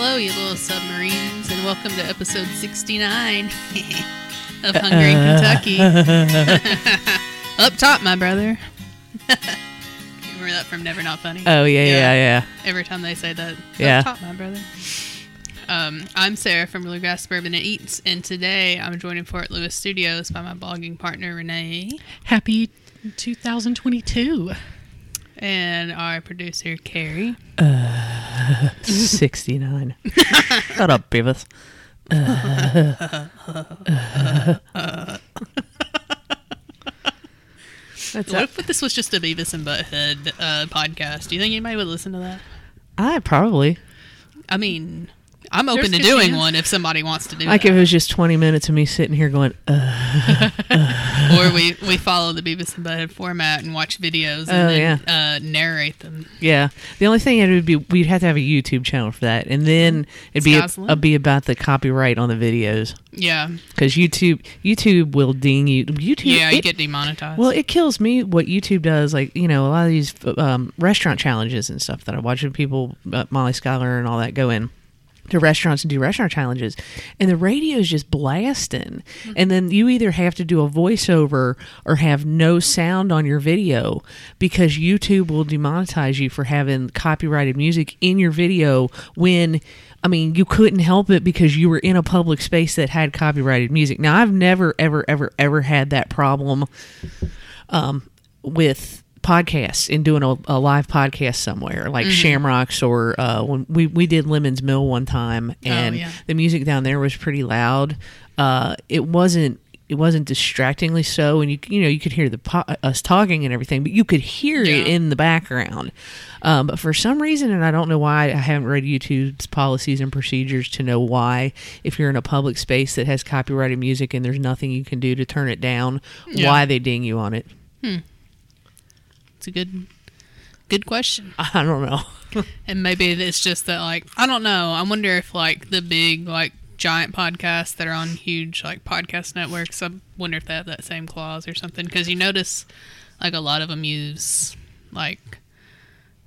Hello, you little submarines, and welcome to episode 69 of Hungry Kentucky. Up top, my brother. Remember that from Never Not Funny? Oh yeah, yeah, yeah. Every time they say that, Yeah. up top, my brother. Um, I'm Sarah from Bluegrass Bourbon and Eats, and today I'm joined in Fort Lewis Studios by my blogging partner Renee Happy 2022. And our producer Carrie. Sixty nine. Shut up, Beavis. That's What if this was just a Beavis and Butthead uh, podcast? Do you think anybody would listen to that? I probably I mean, I'm open There's to doing one if somebody wants to do like that. if it was just twenty minutes of me sitting here going, uh, or we, we follow the Beavis and Butthead format and watch videos and Oh, then uh, narrate them. yeah. The only thing it would be we'd have to have a YouTube channel for that, and then it'd be Sky's limit. it'd be about the copyright on the videos Yeah, because YouTube YouTube will ding you. YouTube, yeah, you it- get demonetized. Well, it kills me what YouTube does. Like you know, a lot of these um, restaurant challenges and stuff that I watch of people, uh, Molly Schuyler and all that, go in to restaurants and do restaurant challenges, and the radio is just blasting. And then you either have to do a voiceover or have no sound on your video because YouTube will demonetize you for having copyrighted music in your video when. I mean, you couldn't help it because you were in a public space that had copyrighted music. Now, I've never, ever, ever, ever had that problem um, with podcasts and doing a, a live podcast somewhere like Shamrocks or uh, when we, we did Lemon's Mill one time and yeah. the music down there was pretty loud. Uh, it wasn't it wasn't distractingly so and you you know you could hear the po- us talking and everything but you could hear it in the background um, but for some reason and i don't know why i haven't read youtube's policies and procedures to know why if you're in a public space that has copyrighted music and there's nothing you can do to turn it down Yeah. why they ding you on it it's a good, good question. i don't know And maybe it's just that, like, I don't know. I wonder if like the big like giant podcasts that are on huge like podcast networks. I wonder if they have that same clause or something. Because you notice, like, a lot of them use like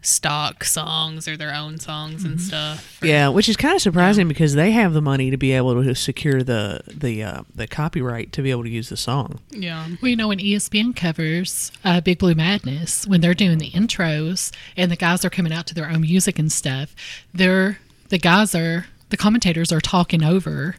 stock songs or their own songs and stuff. or- Yeah, which is kind of surprising because they have the money to be able to secure the the uh, the copyright to be able to use the song. yeah. Well, you know, when ESPN covers uh, Big Blue Madness, when they're doing the intros and the guys are coming out to their own music and stuff, they're the guys are the commentators are talking over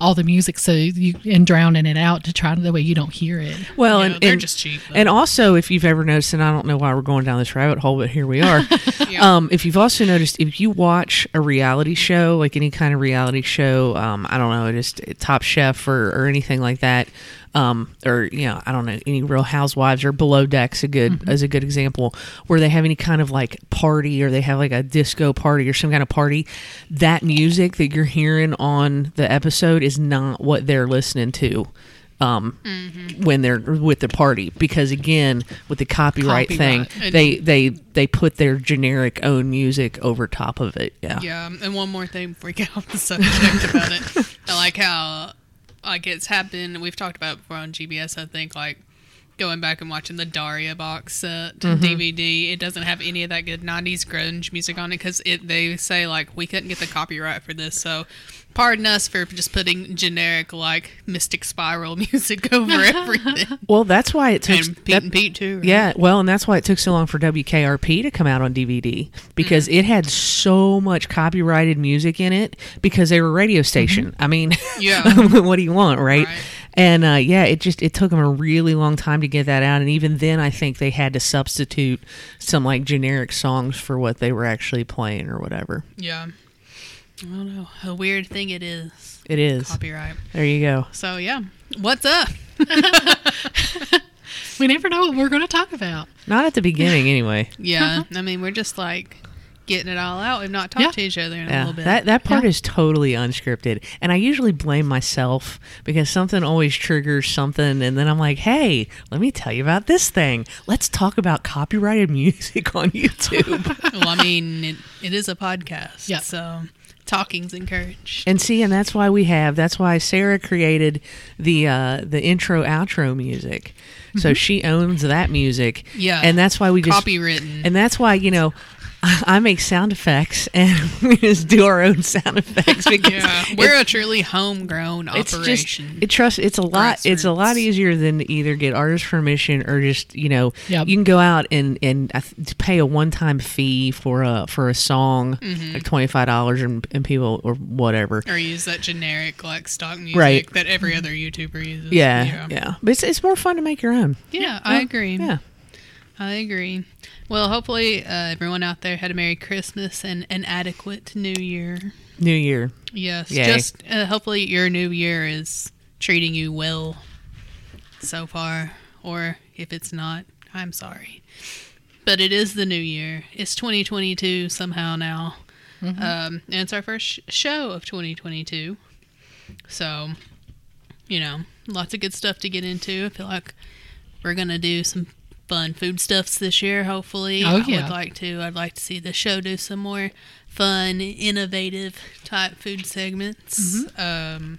all the music so you and drowning it out to try to the way you don't hear it. Well, Yeah, and they're and, just cheap, though. and also, if you've ever noticed, and I don't know why we're going down this rabbit hole, but here we are. Yeah. um, if you've also noticed, if you watch a reality show, like any kind of reality show, um, I don't know, just Top Chef or, or anything like that, um, or you know, I don't know, any Real Housewives or Below Decks a good as a good example, where they have any kind of like party or they have like a disco party or some kind of party, that music that you're hearing on the episode is not what they're listening to um, when they're with the party. Because again with the copyright, Copyright. thing And- they they they put their generic own music over top of it. Yeah. Yeah, and one more thing before we get off the subject about it. I like how like it's happened we've talked about it before on GBS, I think, like going back and watching the Daria box set DVD. Mm-hmm. It doesn't have any of that good 90s grunge music on it because it they say like we couldn't get the copyright for this, so pardon us for just putting generic like Mystic Spiral music over everything. well that's why it took and Pete that- and Pete too. right? yeah well and that's why it took so long for WKRP to come out on DVD because Mm-hmm. it had so much copyrighted music in it because they were a radio station I mean Yeah. what do you want right, Right. and uh, yeah it just it took them a really long time to get that out and even then I think they had to substitute some like generic songs for what they were actually playing or whatever Yeah. I don't know. A weird thing it is. it is Copyright. there you go So yeah, what's up? We never know what we're going to talk about. Not at the beginning, anyway. Yeah, I mean we're just like getting it all out. We've not talked Yeah. to each other in a little bit. that that part Yeah. is totally unscripted, and I usually blame myself because something always triggers something, and then I'm like, "Hey, let me tell you about this thing. Let's talk about copyrighted music on YouTube." well, I mean it, it is a podcast, Yeah. so talking's encouraged. and see, and that's why we have. That's why Sarah created the uh, the intro outro music. So she owns that music. Yeah. and that's why we just Copywritten. And that's why, you know, I make sound effects, and we just do our own sound effects because Yeah, we're a truly homegrown it's operation. just it trust it's a lot it's a lot easier than to either get artist permission or just you know Yep. you can go out and and to pay a one time fee for a for a song Mm-hmm. like twenty five dollars and, and people or whatever or use that generic like stock music Right. that every other YouTuber uses. yeah yeah, but it's, it's more fun to make your own Yeah, I agree. yeah I agree. Well, hopefully, uh, everyone out there had a Merry Christmas and an adequate New Year. New Year Yes, Yay. just uh, hopefully your New Year is treating you well so far, or if it's not, I'm sorry. But it is the New Year. It's 2022 somehow now, um, and it's our first show of 2022. So, you know, lots of good stuff to get into. I feel like we're gonna do some fun food stuffs this year. Hopefully, Oh, I would like to. I'd like to see the show do some more fun, innovative type food segments. Um,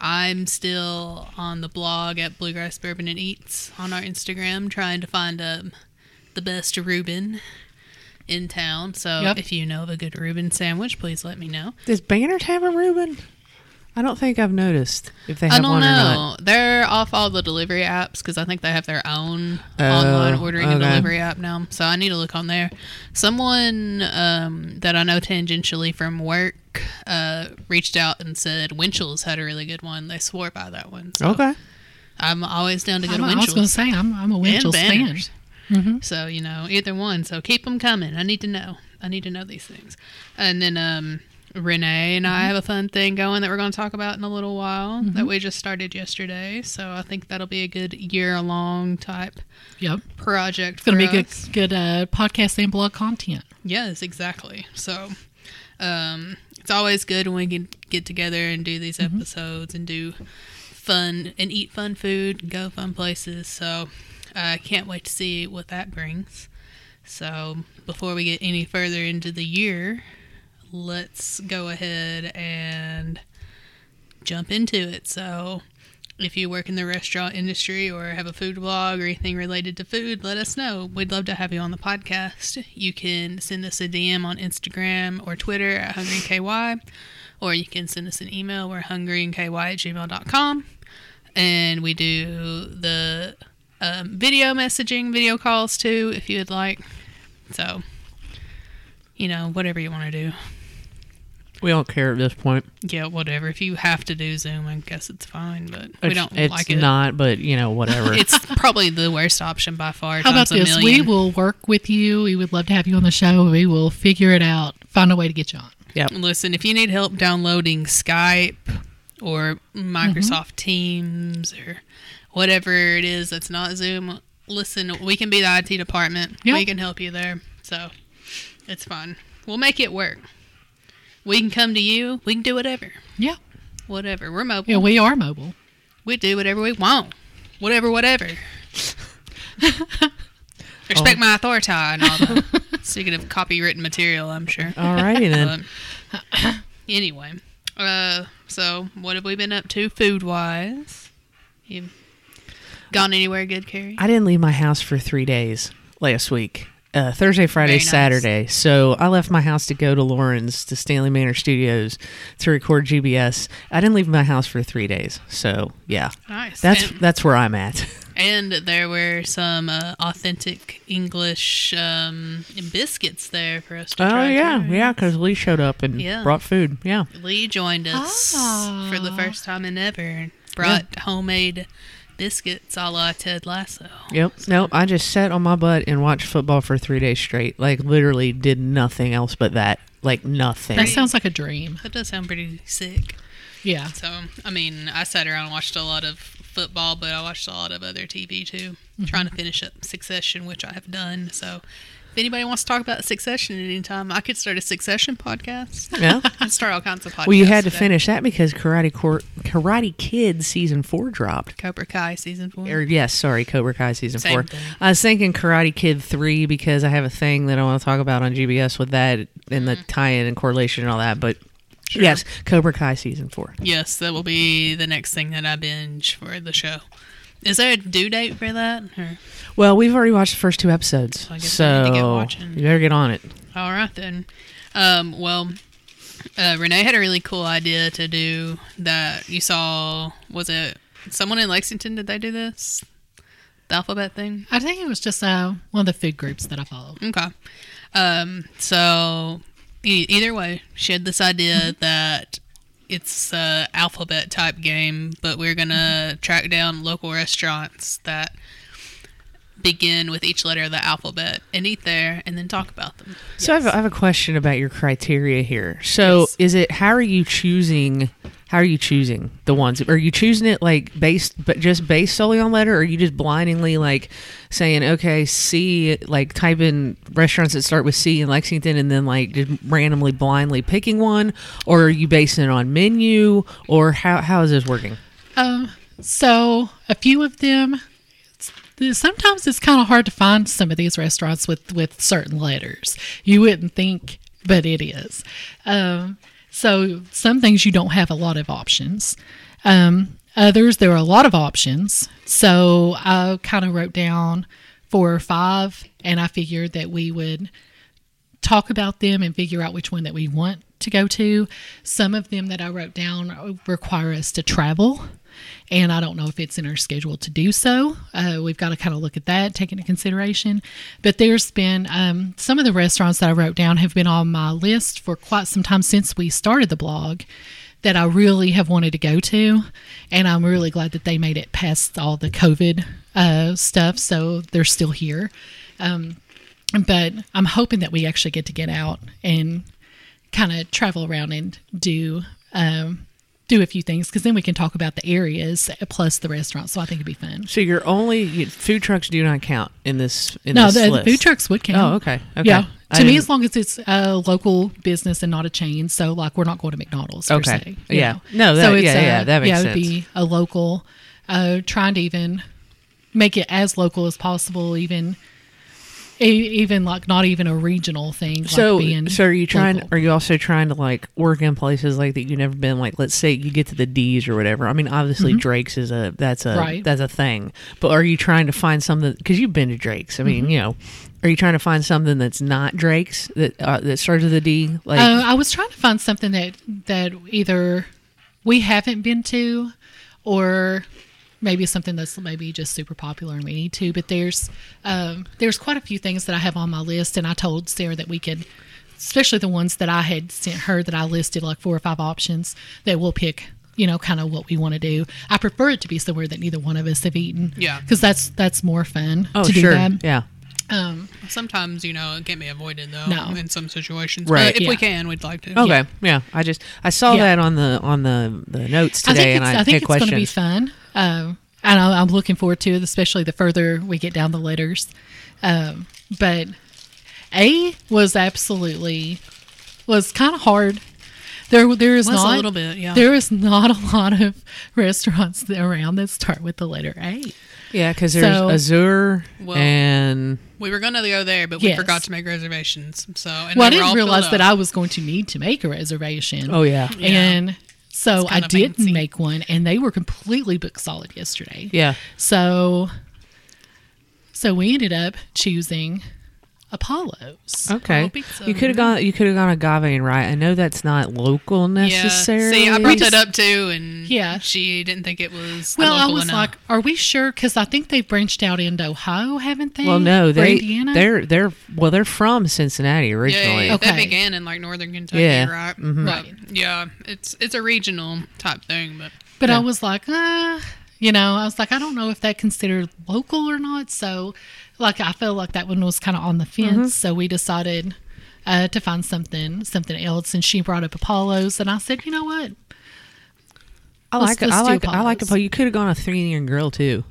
I'm still on the blog at Bluegrass Bourbon and Eats on our Instagram, trying to find um, the best Reuben in town. So Yep. if you know of a good Reuben sandwich, please let me know. does Banners have a Reuben I don't think I've noticed if they I have don't one or not know. They're off all the delivery apps because I think they have their own Oh, online ordering and okay. delivery app now. So I need to look on there. Someone um, that I know tangentially from work uh, reached out and said Winchell's had a really good one. They swore by that one. So okay I'm always down to go I'm, to I was going to Winchell's. say I'm, I'm a Winchell's fan. Banners. So you know, either one. So keep them coming. I need to know. I need to know these things. And then um, Renee and I have a fun thing going that we're going to talk about in a little while that we just started yesterday. So I think that'll be a good year-long type Yep, project. it's going to be good, us. good uh, podcast and blog content. Yes, exactly. So um, it's always good when we can get together and do these episodes and do fun and eat fun food, go fun places. So I can't wait to see what that brings. So before we get any further into the year, let's go ahead and jump into it. So if you work in the restaurant industry or have a food blog or anything related to food, let us know. We'd love to have you on the podcast. You can send us a DM on Instagram or Twitter at HungryKY, or you can send us an email. We're hungryandky at gmail.com. And we do the um, video messaging, video calls too, if you would like. So, you know, whatever you want to do. We don't care at this point Yeah, whatever. If you have to do Zoom, I guess it's fine, but we it's, don't it's like it. It's not but you know whatever It's probably the worst option by far. How about times a this? We will work with you. We would love to have you on the show. We will figure it out, find a way to get you on. Yeah. Listen, if you need help downloading Skype or Microsoft Mm-hmm. Teams or whatever it is that's not Zoom, listen, we can be the IT department. Yeah. We can help you there. So it's fine. We'll make it work. We can come to you. We can do whatever. Yeah, Whatever. We're mobile. yeah, we are mobile. we do whatever we want. Whatever, whatever. Respect my authority and all the speaking of copywritten material, I'm sure. alrighty then But anyway, uh, so what have we been up to food wise? You gone anywhere good, Carrie? I didn't leave my house for three days last week. Uh, Thursday, Friday, Very nice. Saturday. So I left my house to go to Lawrence to Stanley Manor Studios to record GBS. I didn't leave my house for three days. So yeah, Nice. that's and, that's where I'm at. and there were some uh, authentic English um, biscuits there for us to oh try. yeah, too. yeah, because Lee showed up and Yeah. brought food. Yeah, Lee joined us Ah. for the first time in ever and brought homemade biscuits a la Ted Lasso. yep. No, I just sat on my butt and watched football for three days straight. Like literally did nothing else but that. Like nothing. That sounds like a dream. That does sound pretty sick. Yeah. So, I mean, I sat around and watched a lot of football, but I watched a lot of other TV too, mm-hmm. trying to finish up Succession, which I have done. So, if anybody wants to talk about Succession at any time, I could start a Succession podcast. yeah. Start all kinds of podcasts. Well, you had to today. finish that because Karate Cor- Karate Kid season four dropped. Cobra Kai season four. Or yes, sorry, Cobra Kai season Same four. thing. I was thinking Karate Kid three because I have a thing that I want to talk about on GBS with that and the mm-hmm. tie-in and correlation and all that. But Sure. yes, Cobra Kai season four. Yes, that will be the next thing that I binge for the show. Is there a due date for that? Or, Well, we've already watched the first two episodes, I guess I need to get so watching. you better get on it. All right then. Um, well, uh, Renee had a really cool idea to do that. You saw, was it someone in Lexington? Did they do this? The alphabet thing? I think it was just uh, one of the food groups that I follow. Okay. Um, so e- either way, she had this idea that it's a alphabet type game, but we're gonna mm-hmm. track down local restaurants that begin with each letter of the alphabet and eat there and then talk about them. So I, have a, I have a question about your criteria here. So Yes. is it how are you choosing? How are you choosing the ones? Are you choosing it like based, but just based solely on letter? Or are you just blindly like saying, okay, C, like type in restaurants that start with C in Lexington, and then like just randomly blindly picking one? Or are you basing it on menu? Or how how is this working? Um, so a few of them. Sometimes it's kind of hard to find some of these restaurants with with certain letters. You wouldn't think, but it is. Um, so some things you don't have a lot of options. Um, others there are a lot of options. So I kind of wrote down four or five, and I figured that we would talk about them and figure out which one that we want to go to. Some of them that I wrote down require us to travel, and I don't know if it's in our schedule to do so. Uh, we've got to kind of look at that, take into consideration. But there's been um, some of the restaurants that I wrote down have been on my list for quite some time since we started the blog. That I really have wanted to go to, and I'm really glad that they made it past all the COVID uh, stuff, so they're still here but I'm hoping that we actually get to get out and kind of travel around and do um, do a few things because then we can talk about the areas plus the restaurants. So I think it'd be fun. So you're only you- food trucks do not count in this. In No, this the, the list. food trucks would count. Oh, okay. Okay. Yeah. I To me, didn't- as long as it's a local business and not a chain, so like we're not going to McDonald's per Okay. se. Yeah. know. No, that- so it's yeah, uh, yeah, that makes yeah, it would be a local, uh, trying to even make it as local as possible, even even like not even a regional thing. So, like being so are you trying? local. Are you also trying to like work in places like that you've never been? Like, let's say you get to the D's or whatever. I mean, obviously Drake's is a that's a Mm-hmm. Right. that's a thing. But are you trying to find something? Because you've been to Drake's. I Mm-hmm. mean, you know, are you trying to find something that's not Drake's that uh, that starts with a D? Like, Uh, I was trying to find something that that either we haven't been to, or maybe something that's maybe just super popular and we need to. But there's um, there's quite a few things that I have on my list, and I told Sarah that we could, especially the ones that I had sent her that I listed like four or five options that we'll pick. You know, kind of what we want to do. I prefer it to be somewhere that neither one of us have eaten. Yeah. because that's that's more fun oh, to do sure, that. yeah. Um, Sometimes, you know, it can't be avoided though No. in some situations. Right. But if we can, we'd like to. Okay, yeah. I just I saw Yeah. that on the on the the notes I today, think and I, I, think had it's going to be fun. Um, and I, I'm looking forward to it, especially the further we get down the letters. Um, but A was absolutely was kind of hard. There, there is Was a not little bit, yeah. There is not a lot of restaurants around that start with the letter A. Yeah, because there's So- Azur Well, and We were going to go there, but we Yes. forgot to make reservations. So, and Well, I didn't realize that. I was going to need to make a reservation. oh yeah, Yeah. So I didn't fancy. make one, and they were completely booked solid yesterday. yeah. So, so we ended up choosing Apollo's. Okay, Pizza. you could have gone. You could have gone agave and rye. I know that's not local Yeah. necessarily. See, I brought that up too, and Yeah. she didn't think it was. Well, I was enough. like, "Are we sure?" Because I think they've branched out into Ohio, haven't they? Well, no, they Indiana. they're they're well they're from Cincinnati yeah, yeah, originally. yeah. Okay. They began in like northern Kentucky, Yeah. right? Mhm. But, Right. Yeah, it's it's a regional type thing, but but yeah. I was like, uh, you know, I was like, I don't know if that considered local or not. So, like, I felt like that one was kind of on the fence. Mm-hmm. So we decided uh, to find something something else, and she brought up Apollo's, and I said, you know what? I Let's- like it. let's I do like I like Apollo. You could have gone a Athenian grill too.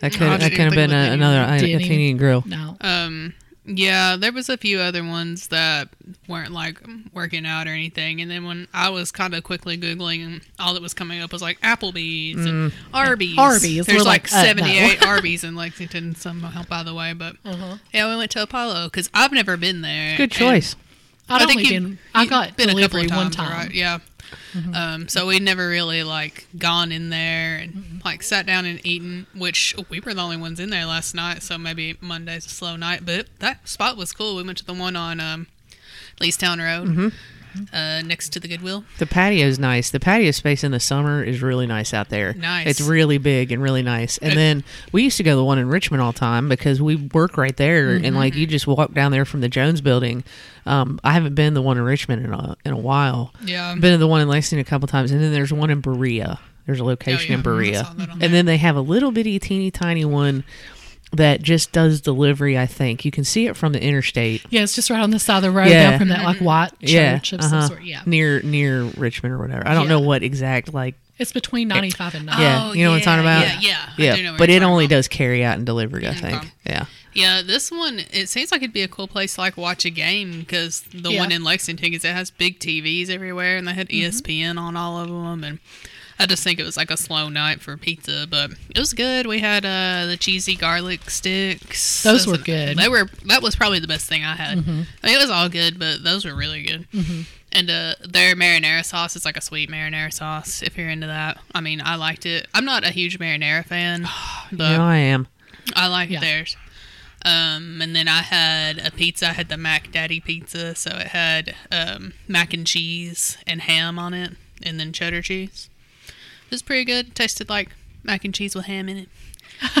That could I that could have been of a, Athenian. another Athenian grill. No. um, yeah, there was a few other ones that weren't like working out or anything. And then when I was kind of quickly googling, all that was coming up was like Applebee's and Arby's. Arby's, There's we're like, like, uh, no. 78 Arby's in Lexington somehow, by the way. But Uh-huh. yeah, we went to Apollo because I've never been there. Good choice. I'd only been, I got been a couple delivery of one time. right? Yeah. Um, so we never really like gone in there and like sat down and eaten, which we were the only ones in there last night. So maybe Monday's a slow night, but that spot was cool. We went to the one on um, Leestown Road, Mm-hmm. Uh, next to the Goodwill. The patio's nice. The patio space in the summer is really nice out there. Nice. It's really big and really nice. And then we used to go to the one in Richmond all the time because we work right there, and like Mm-hmm. you just walk down there from the Jones Building. Um, I haven't been the one in Richmond in a in a while. Yeah. I've been to the one in Lexington a couple times, and then there's one in Berea. There's a location Oh, yeah. in Berea, saw that on and there. then they have a little bitty teeny tiny one that just does delivery. I think you can see it from the interstate. Yeah, it's just right on the side of the road Yeah. down from that like white Yeah, church of uh-huh. some sort. Yeah. near near Richmond or whatever. I don't know what exact like It's between 95 and 90. Yeah, Oh, you know what I'm talking about? yeah, yeah. I Yeah, do know but it only about. does carry out and delivery, I think. Okay. Yeah. Yeah, this one it seems like it'd be a cool place to like watch a game because the Yeah. one in Lexington is it has big TVs everywhere and they had Mm-hmm. ESPN on all of them and I just think it was like a slow night for pizza, but it was good. We had uh, the cheesy garlic sticks. Those were good. Mm-hmm. They were that was probably the best thing I had. I mean, it was all good, but those were really good. And uh, their marinara sauce is like a sweet marinara sauce. If you're into that, I mean, I liked it. I'm not a huge marinara fan, but know, I am. I like Yeah. theirs. Um, and then I had a pizza. I had the Mac Daddy pizza, so it had um, mac and cheese and ham on it, and then cheddar cheese. It was pretty good. tasted like mac and cheese with ham in it.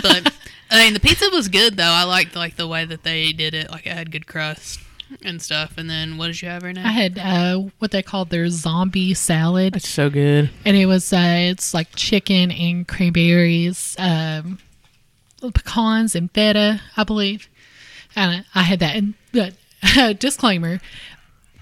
But I mean, the pizza was good though. I liked like the way that they did it. Like it had good crust and stuff. And then what did you have right now? I had uh, what they called their zombie salad, It's so good. and it was uh, it's like chicken and cranberries, um, pecans and feta, I believe. And I had that. And but disclaimer,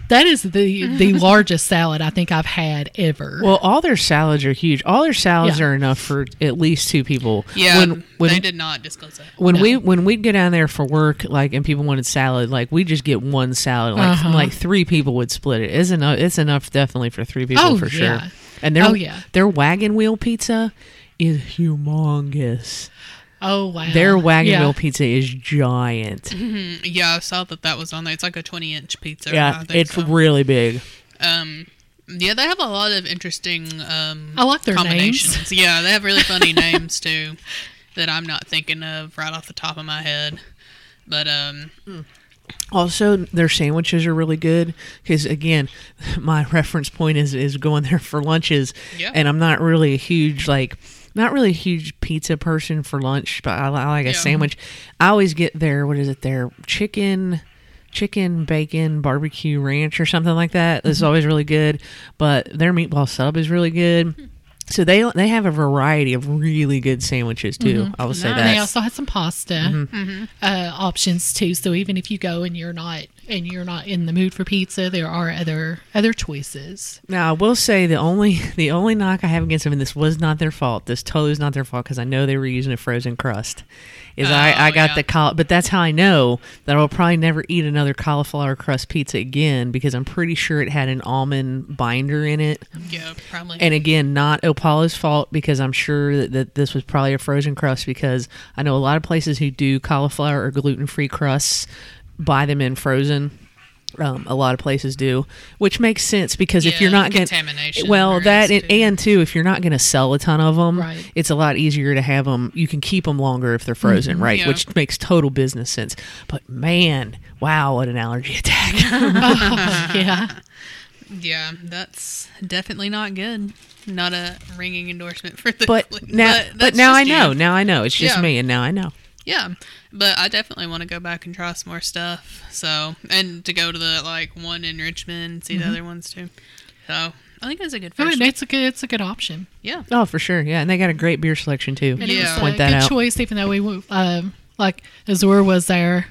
that is the the largest salad I think I've had ever. Well, all their salads are huge. All their salads Yeah. are enough for at least two people. yeah, When when they did not disclose that. when No. we when we'd go down there for work, like and people wanted salad, like we just get one salad. Like Uh-huh. like three people would split it. It's enough. It's enough definitely for three people Oh, for sure. yeah. And their Oh, yeah. their wagon wheel pizza is humongous. Oh wow, Their wagon Yeah. wheel pizza is giant. Mm, Yeah, I saw that that was on there. It's like a 20 inch pizza. Yeah, it's so. really big. Um, yeah, they have a lot of interesting um, I like their combinations. Yeah, they have really funny names too that I'm not thinking of right off the top of my head. But um, Also, their sandwiches are really good because, again, my reference point is is going there for lunches, Yeah. and I'm not really a huge like. Not really a huge pizza person for lunch, but I, I like a Yeah. sandwich. I always get their what is it? Their chicken, chicken bacon barbecue ranch or something like that. This is mm-hmm. always really good. But their meatball sub is really good. Hmm. So they they have a variety of really good sandwiches too. I will say Nice. that. They also had some pasta Mm-hmm. uh, options too. So even if you go and you're not and you're not in the mood for pizza, there are other other choices. Now I will say the only the only knock I have against them, and this was not their fault. This totally is not their fault because I know they were using a frozen crust. Is I, oh, I Oh, got yeah. the col, but that's how I know that I will probably never eat another cauliflower crust pizza again because I'm pretty sure it had an almond binder in it. yeah, probably. And again, not Apollo's fault because I'm sure that, that this was probably a frozen crust because I know a lot of places who do cauliflower or gluten free crusts buy them in frozen. Um, a lot of places do, which makes sense because if you're not going contamination well, that and, too. and too, if you're not going to sell a ton of them, Right. it's a lot easier to have them. You can keep them longer if they're frozen, right? Yeah. Which makes total business sense. But man, wow, what an allergy attack! yeah. yeah, that's definitely not good. Not a ringing endorsement for the. but now, but, that's now I know. you. Now I know. It's just Yeah. me, and now I know. Yeah, but I definitely want to go back and try some more stuff. So, and to go to the like one in Richmond see Mm-hmm. the other ones too. So, I think it's a good I mean, it's a good it's a good option. Yeah, Oh, for sure. Yeah, and they got a great beer selection too. And Yeah. it was Point a that good out. choice, even though we um, like Azur was our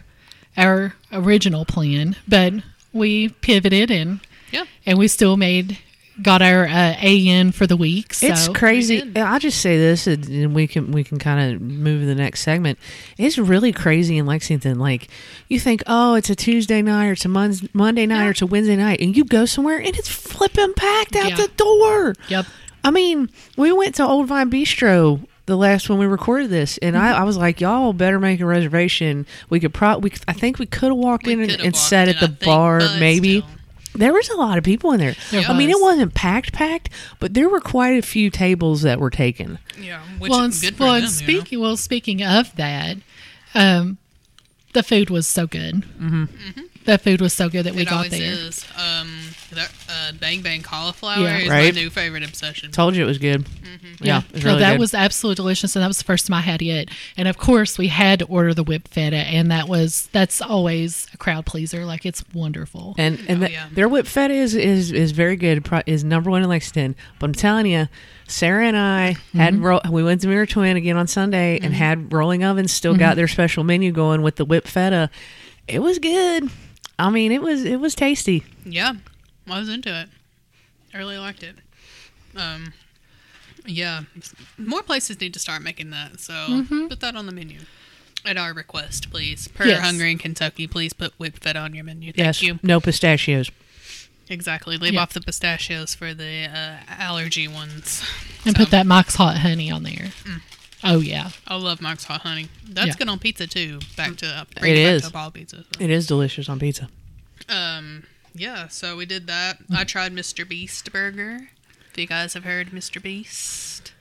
our original plan, but we pivoted and yeah. and we still made got our uh, AN for the week. So It's crazy. I'll just say this, and we can we can kind of move to the next segment. It's really crazy in Lexington. Like you think, oh, it's a Tuesday night, or it's a Mon- Monday night, or it's a Wednesday night, and you go somewhere and it's flipping packed out Yeah. the door. Yep. I mean, we went to Old Vine Bistro the last when we recorded this, and I, I was like, y'all better make a reservation. We could probably, I think we could have walked We in and, and sat in, at the I bar, maybe. still. There was a lot of people in there. There I mean, it was. wasn't packed, packed, but there were quite a few tables that were taken. Yeah, which well, is and, good for well, them. and you know? speaking well, speaking of that, um, the food was so good. Mm-hmm. That food was so good that we it got always there. is. Um, the, uh, bang bang cauliflower Yeah. is Right. my new favorite obsession. Told you it was good. Mm-hmm. Yeah, it was no, really that good. was absolutely delicious, and that was the first time I had it. And of course, we had to order the whipped feta, and that was that's always a crowd pleaser. Like it's wonderful. And and Oh, the- yeah. their whipped feta is, is is very good. Is number one in Lexington. But I'm telling you, Sarah and I had mm-hmm. ro- we went to Mirror Twin again on Sunday and mm-hmm. had Rolling Ovens still got their special menu going with the whipped feta. It was good. I mean, it was it was tasty. Yeah, I was into it. I really liked it. Um, yeah, more places need to start making that. So put that on the menu. At our request, please. Per Yes. Hungry in Kentucky, please put whipped feta on your menu. Thank yes, you. no pistachios. Exactly. Leave Yeah. off the pistachios for the uh, allergy ones. and So, put that Mox hot honey on there. Mm. Oh yeah, I love Mox hot honey. That's Yeah. good on pizza too. Back to uh, It is. to ball pizza. It is delicious on pizza. Um, yeah, so we did that. I tried Mr. Beast Burger. If you guys have heard Mr. Beast,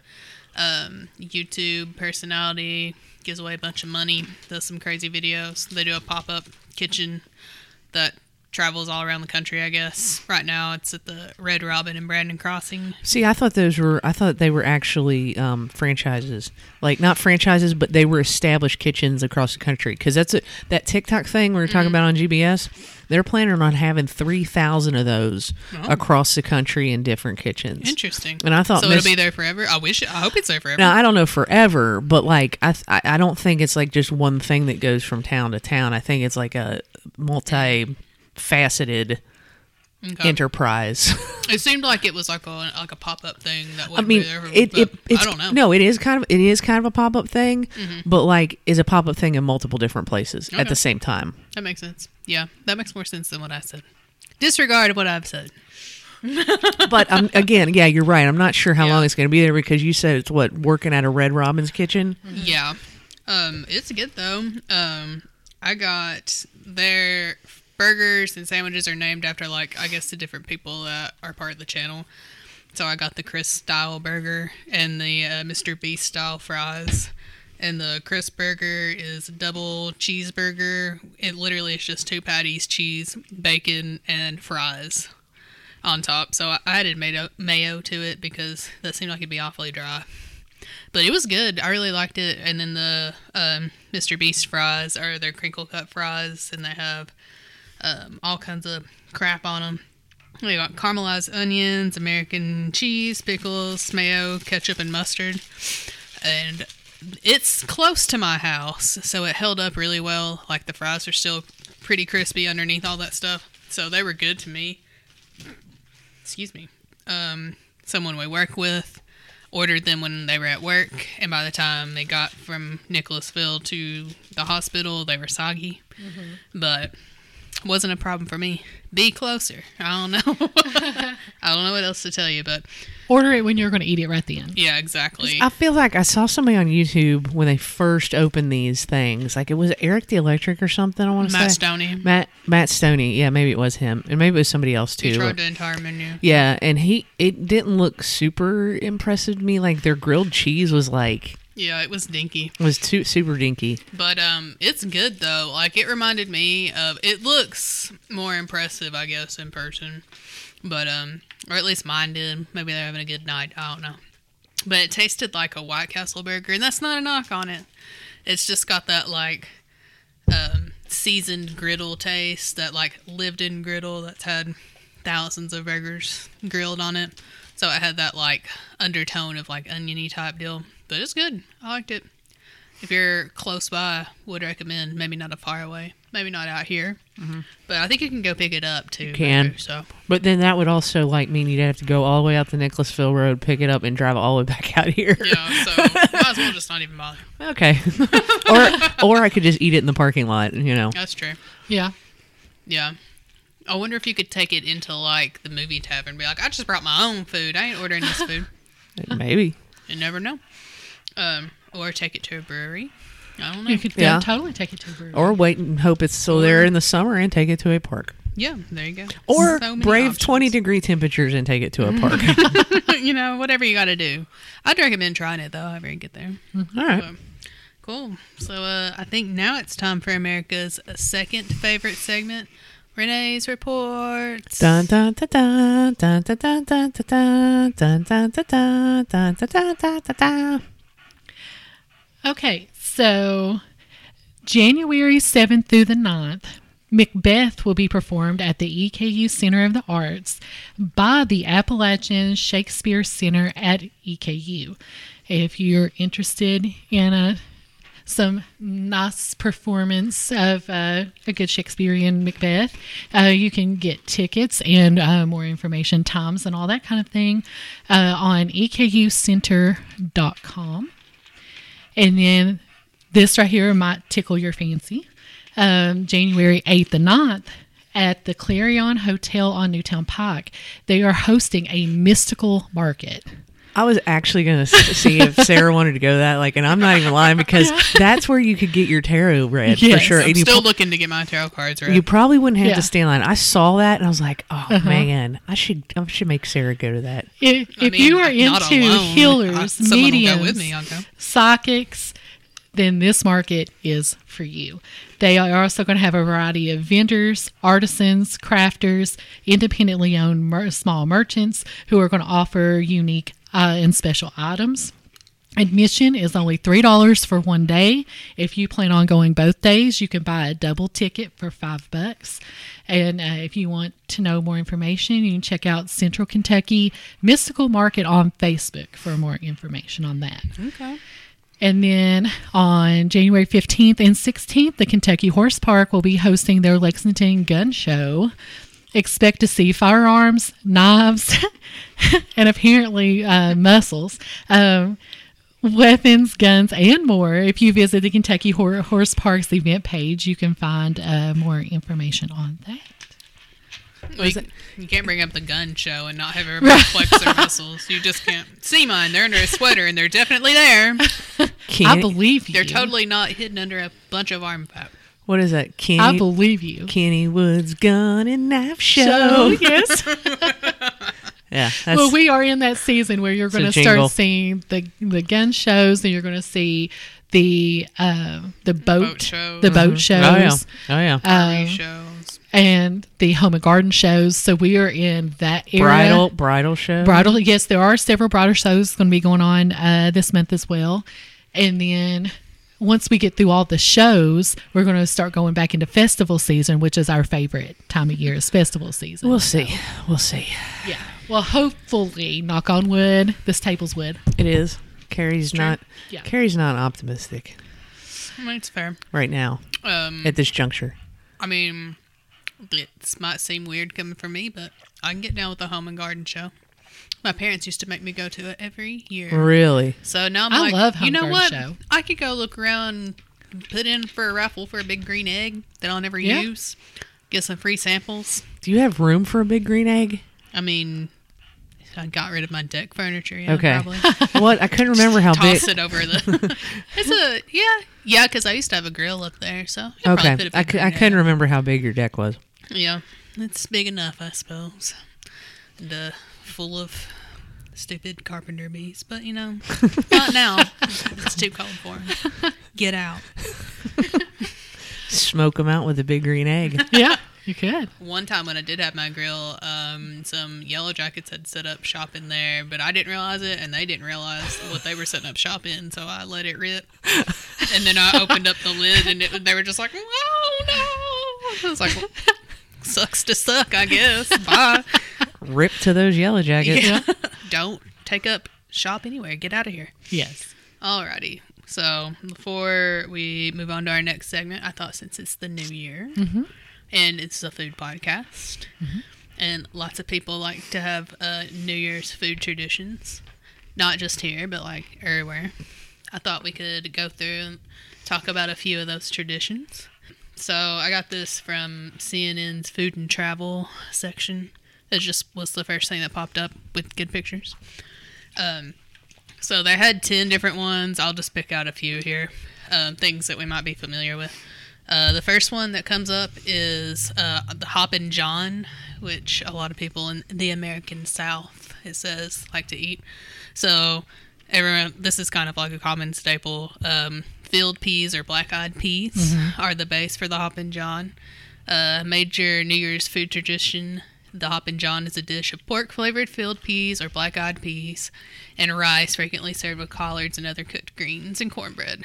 um, YouTube personality gives away a bunch of money, does some crazy videos. They do a pop up kitchen that travels all around the country, I guess. Right now it's at the Red Robin and Brannon Crossing. See, I thought those were I thought they were actually um, franchises, like not franchises, but they were established kitchens across the country. Because that's a, that TikTok thing we were talking about on GBS. They're planning on having three thousand of those Oh. across the country in different kitchens. Interesting. And I thought so Miss- it'll be there forever. I wish. I hope it's there forever. Now I don't know forever, but like I, I don't think it's like just one thing that goes from town to town. I think it's like a multi-faceted Okay. enterprise. It seemed like it was like a like a pop up thing that I mean, be there. it, it it's, I don't know. No, it is kind of it is kind of a pop up thing, but like is a pop up thing in multiple different places at the same time. That makes sense. Yeah, that makes more sense than what I said. Disregard what I've said. But um, again, yeah, you're right. I'm not sure how Yeah. long it's going to be there because you said it's what working at a Red Robin's kitchen. Yeah. Um, it's good though. Um, I got their burgers and sandwiches are named after like I guess the different people that are part of the channel. So I got the Chris style burger and the uh, Mr. Beast style fries. And the Chris burger is a double cheeseburger. It literally is just two patties, cheese, bacon, and fries on top. So I added mayo, mayo to it because that seemed like it'd be awfully dry but it was good. I really liked it. And then the um, Mr. Beast fries are their crinkle cut fries, and they have um, all kinds of crap on them. They got caramelized onions, American cheese, pickles, mayo, ketchup, and mustard. And it's close to my house, so it held up really well. Like the fries are still pretty crispy underneath all that stuff, so they were good to me. Excuse me. Um, someone we work with ordered them when they were at work, and by the time they got from Nicholasville to the hospital, they were soggy. But wasn't a problem for me. Be closer. I don't know. I don't know what else to tell you, but order it when you're going to eat it right then. yeah, exactly. I feel like I saw somebody on YouTube when they first opened these things. Like it was Erik the Electric or something. I want to say Matt Stonie. Matt Matt Stonie. Yeah, maybe it was him, and maybe it was somebody else too. He tried the entire menu. Yeah, and he it didn't look super impressive to me. Like their grilled cheese was like Yeah, it was dinky. It was too super dinky. But um, it's good though. Like it reminded me of. It looks more impressive, I guess, in person. But um, or at least mine did. Maybe they're having a good night. I don't know. But it tasted like a White Castle burger, and that's not a knock on it. It's just got that like um, seasoned griddle taste, that like lived-in griddle that's had thousands of burgers grilled on it. So it had that like undertone of like oniony type deal. But it's good. I liked it. If you're close by, would recommend. Maybe not a far away. Maybe not out here. Mm-hmm. But I think you can go pick it up too. You Can. maybe, So But then that would also like mean you'd have to go all the way out the Nicholasville Road, pick it up, and drive all the way back out here. yeah. So might as well just not even bother. Okay. or or I could just eat it in the parking lot. You know. That's true. Yeah. Yeah. I wonder if you could take it into like the movie tavern and be like, I just brought my own food. I ain't ordering this food. Maybe. You never know. Um, or take it to a brewery. I don't know. You could Yeah. yeah. totally take it to a brewery. Or wait and hope it's still there in the summer and take it to a park. yeah, there you go. Or So brave options. 20 degree temperatures and take it to a park. you know, whatever you got to do. I'd recommend trying it though. However you get there. all right. So, cool. So uh, I think now it's time for America's second favorite segment, Renee's reports. Dun dun dun dun dun dun dun dun dun dun dun dun dun dun dun dun dun dun dun. Okay, so January 7th through the 9th, Macbeth will be performed at the EKU Center of the Arts by the Appalachian Shakespeare Center at EKU. If you're interested in a some nice performance of uh, a good Shakespearean Macbeth. Uh, you can get tickets and uh, more information, times, and all that kind of thing uh, on ekucenter.com. And then this right here might tickle your fancy. Um, January 8th and 9th at the Clarion Hotel on Newtown Pike, they are hosting a mystical market. I was actually going to see if Sarah wanted to go to that, like, and I'm not even lying because that's where you could get your tarot read for sure. I'm And still pro- looking to get my tarot cards read. you probably wouldn't have Yeah. to stand in line. I saw that and I was like, oh Uh-huh. man, I should I should make Sarah go to that. If, if mean, you are into alone. healers, I- someone mediums, with me. Psychics, then this market is for you. They are also going to have a variety of vendors, artisans, crafters, independently owned mer- small merchants who are going to offer unique uh, and special items. Admission is only $3 for one day. If you plan on going both days, you can buy a double ticket for 5 bucks. And uh, if you want to know more information, you can check out Central Kentucky Mystical Market on Facebook for more information on that. Okay. And then on January 15th and 16th, the Kentucky Horse Park will be hosting their Lexington Gun Show. Expect to see firearms, knives, and apparently uh, muscles, um, weapons, guns, and more. If you visit the Kentucky Hor- Horse Park's event page, you can find uh, more information on that. Well, you, you can't bring up the gun show and not have everybody flex their muscles. You just can't see mine. They're under a sweater and they're definitely there. I believe you. They're totally not hidden under a bunch of arm. What is that? Kenny, I believe you. Kenny Woods Gun and Knife Show. So, yes. Yeah, that's well, we are in that season where you're going to start seeing the the gun shows, and you're going to see the uh, the boat, boat shows. the boat shows, oh yeah, oh yeah. Um, shows. and the home and garden shows. So we are in that era. bridal bridal show. bridal. Yes, there are several bridal shows going to be going on uh, this month as well, and then. Once we get through all the shows, we're going to start going back into festival season, which is our favorite time of year, is festival season. We'll see. We'll see. yeah. Well, hopefully, knock on wood, this table's wood. It is. Carrie's True. not. Yeah. Carrie's not optimistic I mean, it's fair. right now Um, at this juncture. I mean, it might seem weird coming from me, but I can get down with the home and garden show. My parents used to make me go to it every year. Really? So now I'm I like, love you know what? Show. I could go look around, put in for a raffle for a big green egg that I'll never Yeah. use, get some free samples. Do you have room for a big green egg? I mean, I got rid of my deck furniture. Yeah, Okay. probably. what? I couldn't remember how big. Toss it over the. it's a yeah, yeah. Because I used to have a grill up there, so it probably Okay, fit a I, big cou- I green couldn't remember how big your deck was. Yeah, it's big enough, I suppose. And uh, full of stupid carpenter bees, but you know, not now. It's too cold for 'em. Get out. Smoke them out with a big green egg. yeah, you could. One time when I did have my grill, um, some yellow jackets had set up shop in there, but I didn't realize it, and they didn't realize what they were setting up shop in, so I let it rip. And then I opened up the lid, and it, they were just like, "Oh no!" I was like, well, "Sucks to suck, I guess." Bye. Rip to those yellow jackets. Yeah. Don't take up shop anywhere. Get out of here. Yes. Alrighty. So before we move on to our next segment, I thought since it's the new year and it's a food podcast, and lots of people like to have uh, New Year's food traditions, not just here but like everywhere. I thought we could go through and talk about a few of those traditions. So I got this from CNN's food and travel section. It just was the first thing that popped up with good pictures. Um, so they had 10 different ones. I'll just pick out a few here, um, things that we might be familiar with. Uh, the first one that comes up is uh, the Hoppin' John, which a lot of people in the American South, it says, like to eat. So everyone, this is kind of like a common staple. Um, field peas or black-eyed peas are the base for the Hoppin' John. A major New Year's food tradition, the Hoppin' John is a dish of pork flavored filled peas or black eyed peas and rice, frequently served with collards and other cooked greens and cornbread.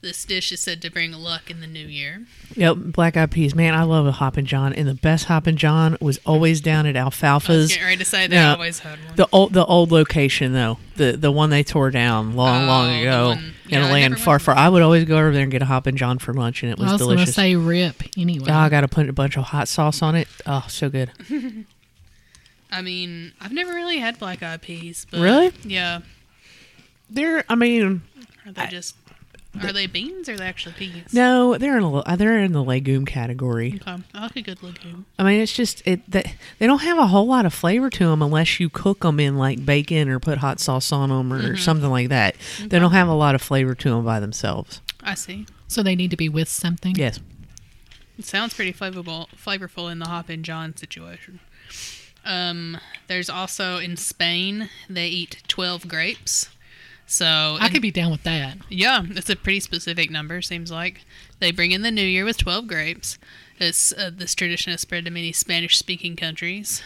This dish is said to bring luck in the new year. Yep, black eyed peas. Man, I love a Hoppin' John, and the best Hoppin' John was always down at I was Alfalfa's. getting ready to say they Yeah. always had one. The old, the old location though, the the one they tore down long, oh, long Oh, the ago one- in yeah, a I land never far, went. far. I would always go over there and get a Hoppin' John for lunch, and it was, I was going to delicious. say rip anyway. Oh, I got to put a bunch of hot sauce on it. Oh, so good. I mean, I've never really had black eyed peas. But Really? Yeah. They're, I mean, Are they just. Are they beans or are they actually peas? no, they're in a, they're in the legume category. Okay. I like a good legume. I mean, it's just it they, they don't have a whole lot of flavor to them unless you cook them in like bacon or put hot sauce on them or something like that. They don't have a lot of flavor to them by themselves. I see. So they need to be with something. Yes. It sounds pretty flavorful, flavorful in the Hoppin' John situation. Um, there's also in Spain they eat twelve grapes. So I and- could be down with that. yeah, it's a pretty specific number. Seems like they bring in the new year with twelve grapes. It's, uh, this tradition has spread to many Spanish-speaking countries.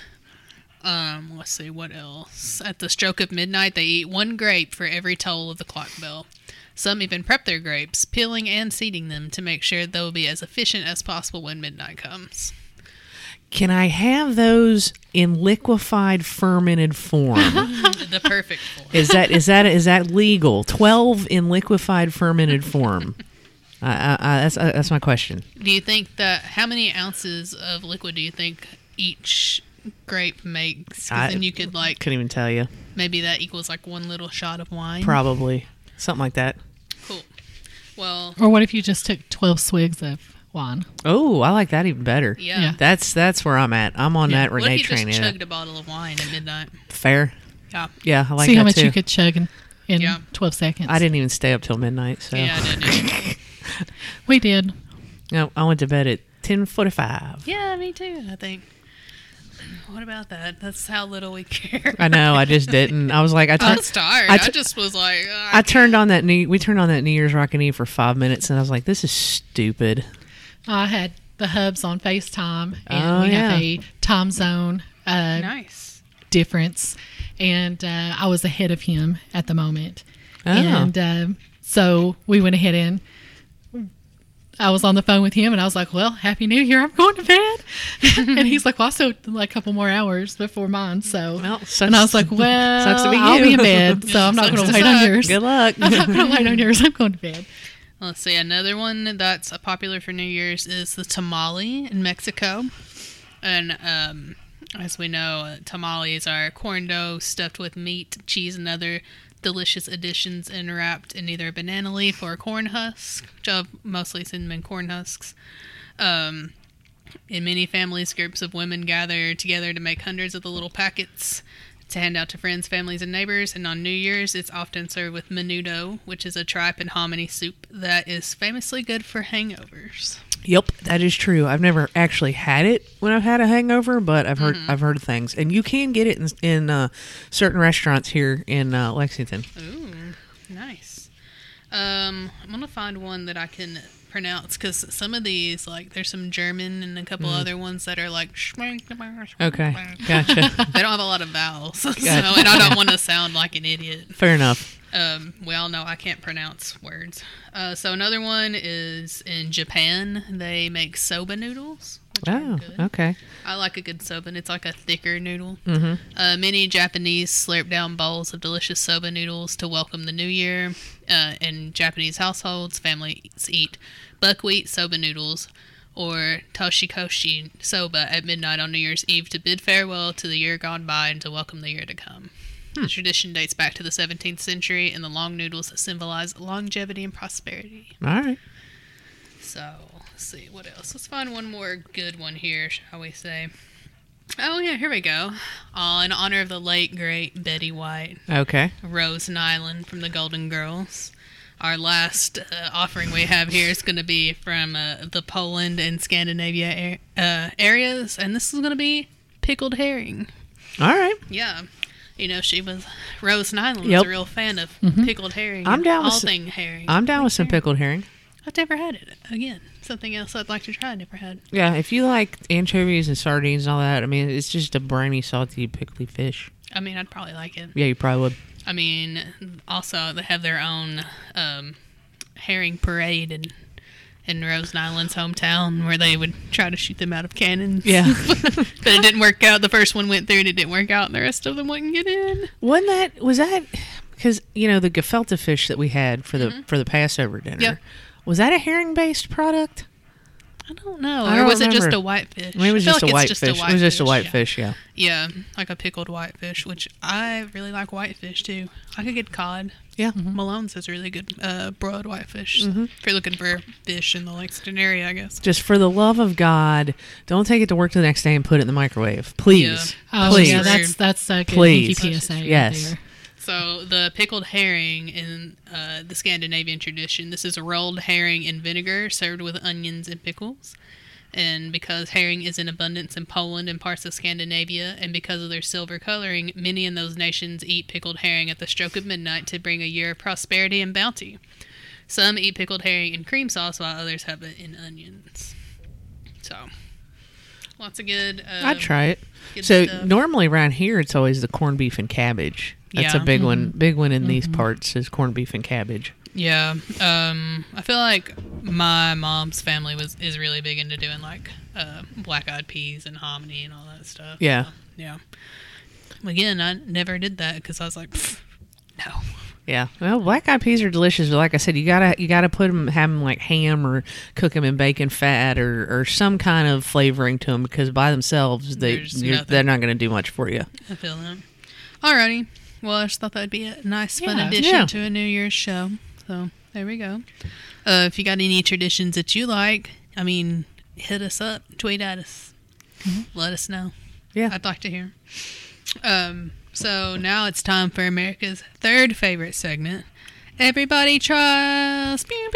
Um, let's see what else. At the stroke of midnight, they eat one grape for every toll of the clock bell. Some even prep their grapes, peeling and seeding them to make sure they'll be as efficient as possible when midnight comes. Can I have those in liquefied fermented form? the perfect form. is that is that is that legal? Twelve in liquefied fermented form. I, I, I, that's uh, that's my question. Do you think that how many ounces of liquid do you think each grape makes? I- then you could like Couldn't even tell you. maybe that equals like one little shot of wine. Probably something like that. Cool. Well, Or what if you just took 12 swigs of wine? Oh, I like that even better. yeah. Yeah. That's that's where I'm at. I'm on Yeah. that What Renee if you train. just yeah. chugged a bottle of wine at midnight? Fair. Yeah. Yeah, I like See that how much too. you could chug in, in Yeah. 12 seconds. I didn't even stay up till midnight, so Yeah, I did. We did. no, I went to bed at ten forty five. yeah, me too. I think. What about that? That's how little we care. I know, I just didn't. I was like, I I turned, was tired. I I, t- just was like, uh, I turned on that new. We turned on that New Year's Rockin' Eve for five minutes, and I was like, this is stupid. I had the hubs on FaceTime, and Oh, we have a time zone uh, nice. difference, and uh, I was ahead of him at the moment. Oh. And um, so we went ahead and I was on the phone with him, and I was like, "Well, Happy New Year! I'm going to bed." and he's like, "Well, I still like a couple more hours before mine." So, Well, sucks, and I was like, "Well, sucks to be I'll you. be in bed, so I'm not going to to wait on yours. good luck. I'm not going to wait on yours. I'm going to bed." Let's see. Another one that's popular for New Year's is the tamale in Mexico. And um, as we know, tamales are corn dough stuffed with meat, cheese, and other delicious additions and wrapped in either a banana leaf or a corn husk, which are mostly cinnamon corn husks. Um, in many families, groups of women gather together to make hundreds of the little packets to hand out to friends, families, and neighbors. And on New Year's, it's often served with menudo, which is a tripe and hominy soup that is famously good for hangovers. Yep, that is true. I've never actually had it when I've had a hangover, but I've heard Mm-hmm. I've heard things, and you can get it in, in uh, certain restaurants here in uh, Lexington. Ooh, nice. Um, I'm gonna find one that I can pronounce because some of these, like, there's some German and a couple other ones that are like. Okay, gotcha. They don't have a lot of vowels, so and I don't want to sound like an idiot. Fair enough. Um, we all know I can't pronounce words. Uh, so another one is in Japan. They make soba noodles. Oh, okay. I like a good soba. and It's like a thicker noodle. Mm-hmm. Uh, many Japanese slurp down bowls of delicious soba noodles to welcome the new year. Uh, in Japanese households, families eat buckwheat soba noodles or toshikoshi soba at midnight on New Year's Eve to bid farewell to the year gone by and to welcome the year to come. The tradition dates back to the 17th century, and the long noodles symbolize longevity and prosperity. All right. So, let's see what else. Let's find one more good one here, shall we say? Oh yeah, here we go. Uh, in honor of the late great Betty White, Okay. Rose Nylund from the Golden Girls. Our last uh, offering we have here is going to be from uh, the Poland and Scandinavia ar- uh, areas, and this is going to be pickled herring. All right. Yeah. You know, she was Rose Nylund was a real fan of pickled herring. I'm down with all s- thing herring. I'm down with some herring. pickled herring. I've never had it again. Something else I'd like to try. I never had. Yeah, if you like anchovies and sardines and all that, I mean, it's just a briny, salty, pickly fish. I mean, I'd probably like it. Yeah, you probably would. I mean, also they have their own um, herring parade in in Rose Nylund's hometown where they would try to shoot them out of cannons. Yeah. but it didn't work out. The first one went through and it didn't work out, and the rest of them wouldn't get in. Wasn't that was that because you know the gefilte fish that we had for the for the Passover dinner? Mm-hmm. Yep. Was that a herring based product? I don't know. I don't was it just a whitefish? I mean, it was I feel just a white fish. it was just a whitefish, whitefish. Yeah. Yeah. yeah, like a pickled whitefish, which I really like whitefish too. I could get cod. Yeah. Malone's has really good uh, broiled whitefish. Mm-hmm. If you're looking for fish in the Lexington area, I guess. Just for the love of God, don't take it to work the next day and put it in the microwave, please. Oh, Please. yeah, that's that's a good Please. PSA. right Yes. there. So the pickled herring in uh, the Scandinavian tradition, this is a rolled herring in vinegar served with onions and pickles. And because herring is in abundance in Poland and parts of Scandinavia, and because of their silver coloring, many in those nations eat pickled herring at the stroke of midnight to bring a year of prosperity and bounty. Some eat pickled herring in cream sauce, while others have it in onions. So, lots of good. Uh, I'd try it. So stuff. normally around here, it's always the corned beef and cabbage. That's Yeah. a big one. Big one in these parts is corned beef and cabbage. Yeah, um, I feel like my mom's family was is really big into doing like uh, black eyed peas and hominy and all that stuff. Yeah. yeah. Again, I never did that because I was like, no. Yeah, well, black eyed peas are delicious, but like I said, you gotta you gotta put them, have them like ham or cook them in bacon fat or, or some kind of flavoring to them because by themselves they you're, they're not gonna do much for you. I feel that. Alrighty. Well, I just thought that'd be a nice, fun Yeah. addition Yeah. to a New Year's show. So there we go. Uh, if you got any traditions that you like, I mean, hit us up, tweet at us, let us know. Yeah, I'd like to hear. Um, so now it's time for America's third favorite segment. Everybody tries. Pew.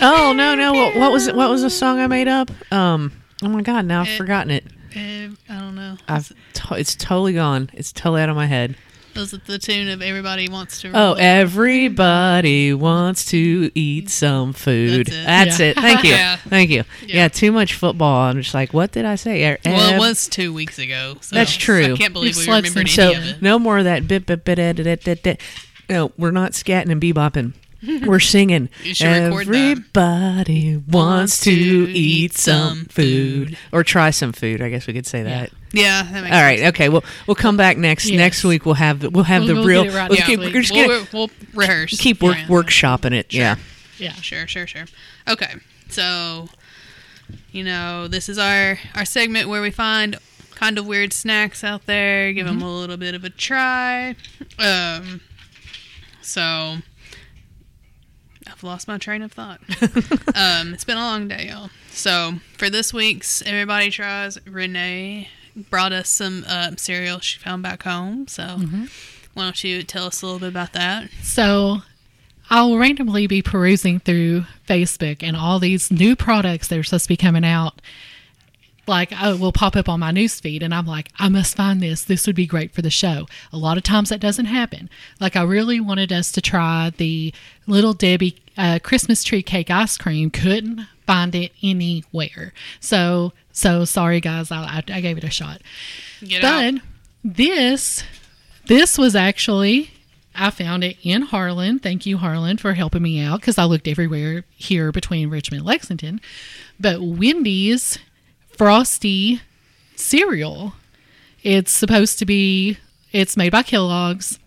Oh no no! What, what was it? What was the song I made up? Um. Oh my God! Now I've It- forgotten it. Eh, I don't know. I've to- it's totally gone. It's totally out of my head. Was it the tune of Everybody Wants to Oh, Roll? everybody wants to eat some food. That's it. That's Yeah. it. Thank you. Yeah. Thank you. Yeah. Yeah. Too much football. I'm just like, what did I say? E- well, it was two weeks ago. So That's true. I can't believe You've we slept remembered any So of it. no more of that bit bit bit bit bit bit. bit. No, we're not scatting and bebopping. We're singing. You should record that. Everybody wants to eat some food or try some food. I guess we could say that. Yeah, that makes All right. sense. Okay. We'll we'll come back next Yes. next week. We'll have the, we'll have We'll- the we'll real. right we'll keep, we're just gonna we'll, rehearse. keep work Yeah. workshopping it. Yeah. Yeah. Sure, sure, sure. Okay, so you know this is our our segment where we find kind of weird snacks out there, give them a little bit of a try. Um, so lost my train of thought. um, it's been a long day, y'all. So for this week's Everybody Tries, Renee brought us some uh, cereal she found back home. So why don't you tell us a little bit about that? So I'll randomly be perusing through Facebook and all these new products that are supposed to be coming out. Like, oh, will pop up on my newsfeed and I'm like, I must find this. This would be great for the show. A lot of times that doesn't happen. Like, I really wanted us to try the Little Debbie uh, Christmas tree cake ice cream. Couldn't find it anywhere. So, so sorry, guys. I, I, I gave it a shot. Get But out. this this was actually I found it in Harlan. Thank you, Harlan, for helping me out because I looked everywhere here between Richmond and Lexington. But Wendy's Frosty cereal. It's supposed to be. It's made by Kellogg's,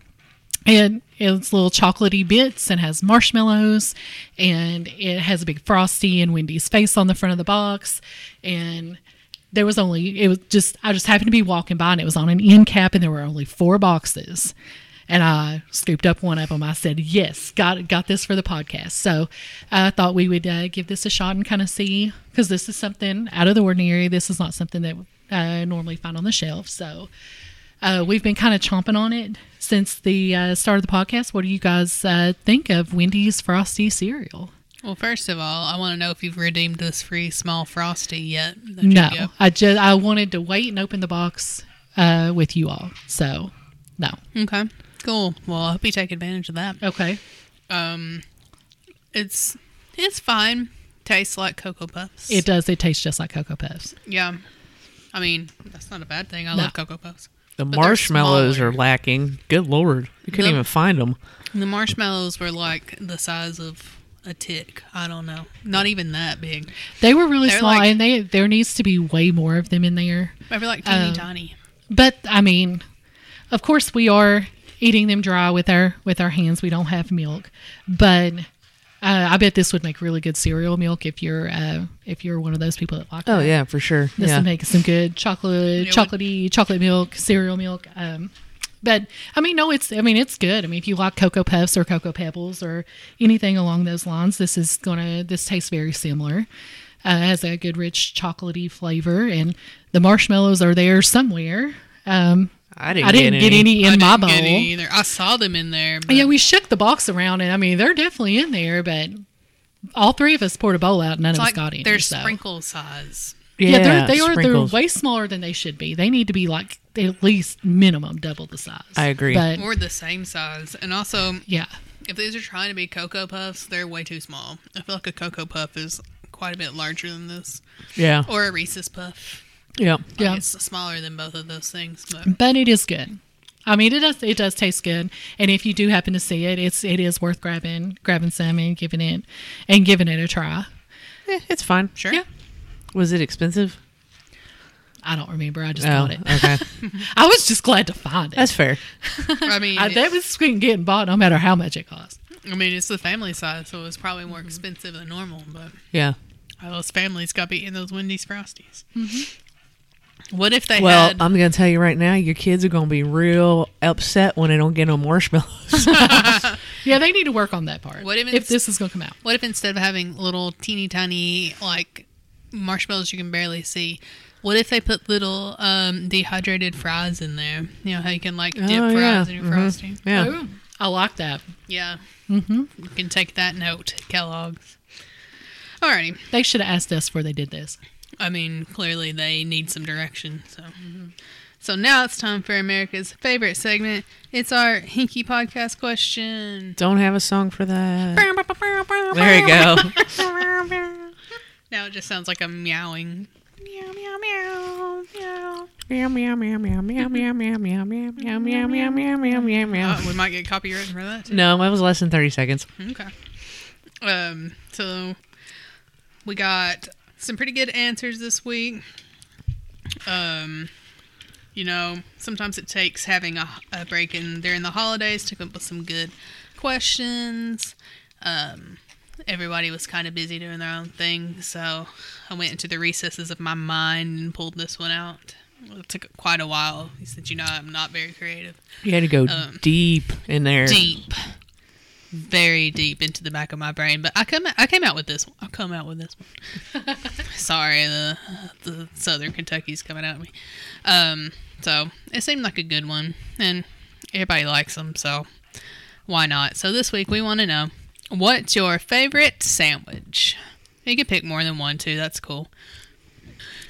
and it's little chocolatey bits and has marshmallows, and it has a big Frosty and Wendy's face on the front of the box, and there was only it was just I just happened to be walking by and it was on an end cap and there were only four boxes. And I scooped up one of them. I said, "Yes, got got this for the podcast." So I thought we would uh, give this a shot and kind of see because this is something out of the ordinary. This is not something that I normally find on the shelf. So uh, we've been kind of chomping on it since the uh, start of the podcast. What do you guys uh, think of Wendy's Frosty cereal? Well, first of all, I want to know if you've redeemed this free small frosty yet. No. I just I wanted to wait and open the box uh, with you all. So no, Okay. Cool. Well, I hope you take advantage of that. okay, Um, it's It's fine. Tastes like Cocoa Puffs. It does. It tastes just like Cocoa Puffs. Yeah. I mean, that's not a bad thing. I No. love Cocoa Puffs. The But they're marshmallows smaller. are lacking. Good lord, you couldn't The- even find them. The marshmallows were like the size of a tick. I don't know. Not even that big. They were really They're small, like- and they there needs to be way more of them in there. Maybe like teeny Um, tiny. But I mean, of course, we are eating them dry with our with our hands. We don't have milk, but uh, I bet this would make really good cereal milk if you're uh, if you're one of those people that like. Oh that. yeah, for sure. This yeah. would make some good chocolate, chocolatey, chocolate milk, cereal milk. Um, but I mean, no, it's I mean it's good. I mean, if you like cocoa puffs or cocoa pebbles or anything along those lines, this is gonna this tastes very similar. Uh, has a good rich chocolatey flavor, and the marshmallows are there somewhere. Um, I didn't, I didn't get any, I in my didn't bowl. get any either. I saw them in there. But Yeah, we shook the box around, and I mean they're definitely in there, but all three of us poured a bowl out, and none it's of us like got any. they're so. sprinkle size. Yeah, Yeah, they're, they are. They're way smaller than they should be. They need to be like at least minimum double the size. I agree. But Or the same size. And also, yeah, if these are trying to be Cocoa Puffs, they're way too small. I feel like a Cocoa Puff is quite a bit larger than this. Yeah, Or a Reese's Puff. Yeah. Like, Yeah. It's smaller than both of those things. But but it is good. I mean, it does. It does taste good. And if you do happen to see it, it's it is worth grabbing grabbing some and giving it and giving it a try. Eh, it's fine. sure. Yeah. Was it expensive? I don't remember. I just Oh, bought it. okay. I was just glad to find it. That's fair. I mean, I, that was getting bought no matter how much it cost. I mean, it's the family size, so it's probably more expensive than normal. But Yeah. all those families got be eating those Wendy's Frosties. What if they Well, had? I'm gonna tell you right now, your kids are gonna be real upset when they don't get no marshmallows. Yeah, they need to work on that part. What if if this is going to come out? What if instead of having little teeny tiny like marshmallows you can barely see, what if they put little um, dehydrated fries in there? You know how you can like dip Oh, fries yeah. in your Mhm. frosting. yeah. Ooh, I like that. Yeah, mm-hmm. you can take that note, Kellogg's. Alrighty. They should have asked us before they did this. I mean, clearly they need some direction. So, so now it's time for America's favorite segment. It's our Hinky podcast question. Don't have a song for that. There you go. Now it just sounds like a meowing. Meow meow meow meow. Meow meow meow meow meow meow meow meow meow meow meow meow meow meow meow meow. Uh, we might get copyrighted for that. Too. No, that was less than thirty seconds. Okay. Um. So we got some pretty good answers this week. Um. You know, sometimes it takes having a, a break in during the holidays to come up with some good questions. Um, everybody was kind of busy doing their own thing, so I went into the recesses of my mind and pulled this one out. It took quite a while. He said, "You know, I'm not very creative." You had to go Um, deep in there. deep, very deep into the back of my brain. But I come, I came out with this. one. I come out with this one. Sorry, the the Southern Kentucky's coming at me. Um, so it seemed like a good one, and everybody likes them, so why not? So this week we want to know what's your favorite sandwich. You can pick more than one too. That's cool.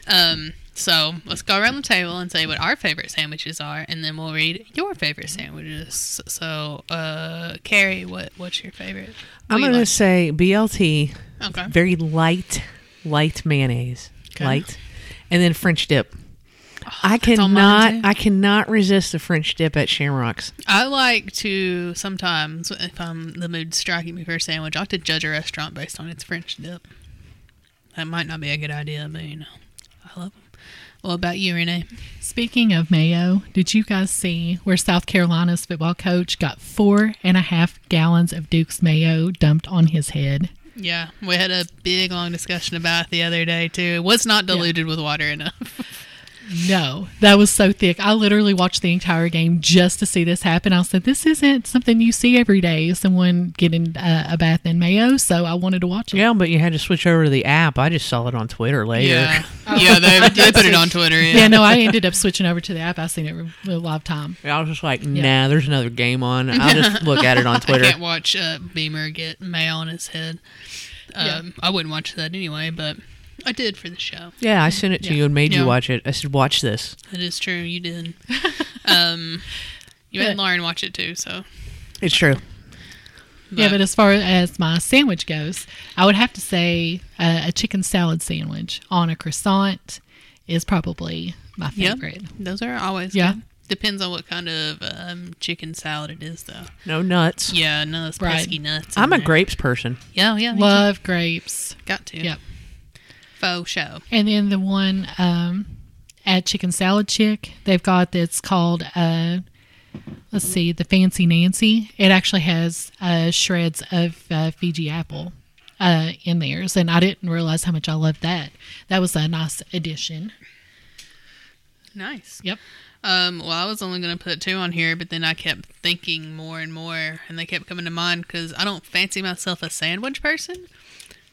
Um, so let's go around the table and say what our favorite sandwiches are, and then we'll read your favorite sandwiches. So, uh, Carrie, what what's your favorite? I'm What gonna you say BLT, okay. very light, light mayonnaise, Okay. light, and then French dip. Oh, I that's on mine, cannot. I cannot resist the French dip at Shamrocks. I like to sometimes, if I'm the mood striking me for a sandwich, I like to judge a restaurant based on its French dip. That might not be a good idea, but you know, I love them. What about you, Renee? Speaking of mayo, did you guys see where South Carolina's football coach got four and a half gallons of Duke's mayo dumped on his head? Yeah, we had a big long discussion about it the other day too. It was not diluted with water enough. No, that was so thick. I literally watched the entire game just to see this happen. I said, "This isn't something you see every day. Someone getting uh, a bath in mayo." So I wanted to watch it. Yeah, but you had to switch over to the app. I just saw it on Twitter later. yeah, yeah, they, they put it on Twitter. Yeah, Yeah, no, I ended up switching over to the app. I seen it re- a live time. Yeah, I was just like, nah, there's another game on. I'll just look at it on I Twitter. can't watch uh, Beamer get mayo on his head. Um, Yeah. I wouldn't watch that anyway, but I did for the show. Yeah, I sent it to Yeah. you and made Yeah. you watch it. I said, watch this. That is true. You did. um, you Yeah. had Lauren watch it too, so It's true. Yeah, but as far as my sandwich goes, I would have to say uh, a chicken salad sandwich on a croissant is probably my Yep. favorite. Those are always Yeah. good. Depends on what kind of um, chicken salad it is, though. No nuts. Yeah, no of those Right. pesky nuts. in I'm a there. grapes person. Yeah, yeah. me too. Love grapes. Got to. Yep. Faux show. And then the one um, at Chicken Salad Chick, they've got that's called, uh, let's see, the Fancy Nancy. It actually has uh, shreds of uh, Fuji apple uh, in theirs, and I didn't realize how much I loved that. That was a nice addition. Nice. Yep. Um, well, I was only going to put two on here, but then I kept thinking more and more, and they kept coming to mind because I don't fancy myself a sandwich person,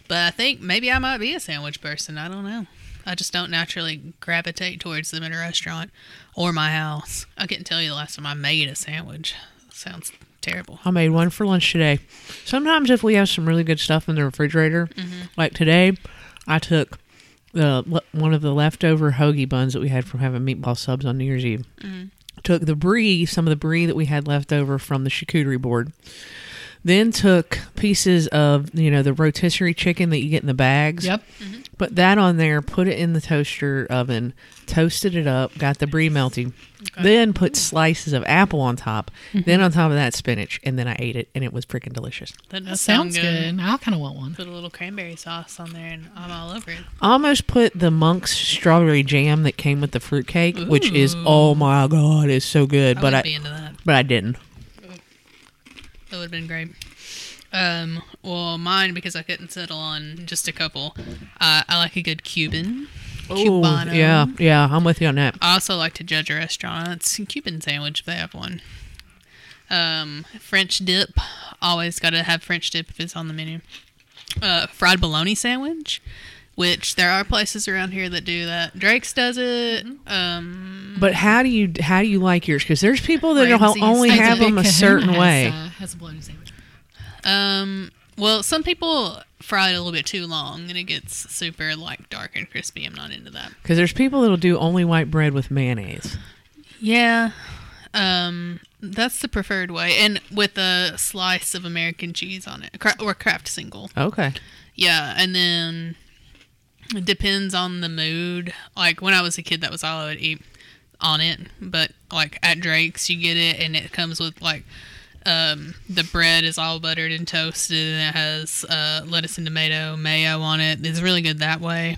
but I think maybe I might be a sandwich person. I don't know. I just don't naturally gravitate towards them in a restaurant or my house. I couldn't tell you the last time I made a sandwich. Sounds terrible. I made one for lunch today. Sometimes if we have some really good stuff in the refrigerator, Mm-hmm. like today, I took the one of the leftover hoagie buns that we had from having meatball subs on New Year's Eve. Mm-hmm. Took the brie, some of the brie that we had left over from the charcuterie board. Then took pieces of you know the rotisserie chicken that you get in the bags. Yep. Put that on there, put it in the toaster oven, toasted it up, got the brie melting. Then put mm. slices of apple on top. Mm-hmm. Then on top of that spinach, and then I ate it, and it was freaking delicious. That, That does sounds sound good. I kind of want one. Put a little cranberry sauce on there, and I'm all over it. I almost put the monk's strawberry jam that came with the fruitcake, which is oh my god, it's so good. I but I be into that. but I didn't. That would have been great. Um, well, mine because I couldn't settle on just a couple. Uh, I like a good Cuban. Ooh, Cubano. yeah, yeah, I'm with you on that. I also like to judge a restaurant's Cuban sandwich if they have one. Um, French dip. Always got to have French dip if it's on the menu. Uh, fried bologna sandwich, which there are places around here that do that. Drake's does it. Um, But how do you how do you like yours? Because there's people that will Ramsay's only have them a certain Kahuna way. Has, uh, has a bologna sandwich. Um, well, some people fry it a little bit too long and it gets super like dark and crispy. I'm not into that. Because there's people that'll do only white bread with mayonnaise. Yeah. Um, that's the preferred way, and with a slice of American cheese on it, or Kraft single. Okay. Yeah, and then it depends on the mood. Like when I was a kid, that was all I would eat on it. But like at Drake's, you get it, and it comes with like um, the bread is all buttered and toasted, and it has uh, lettuce and tomato mayo on it. It's really good that way.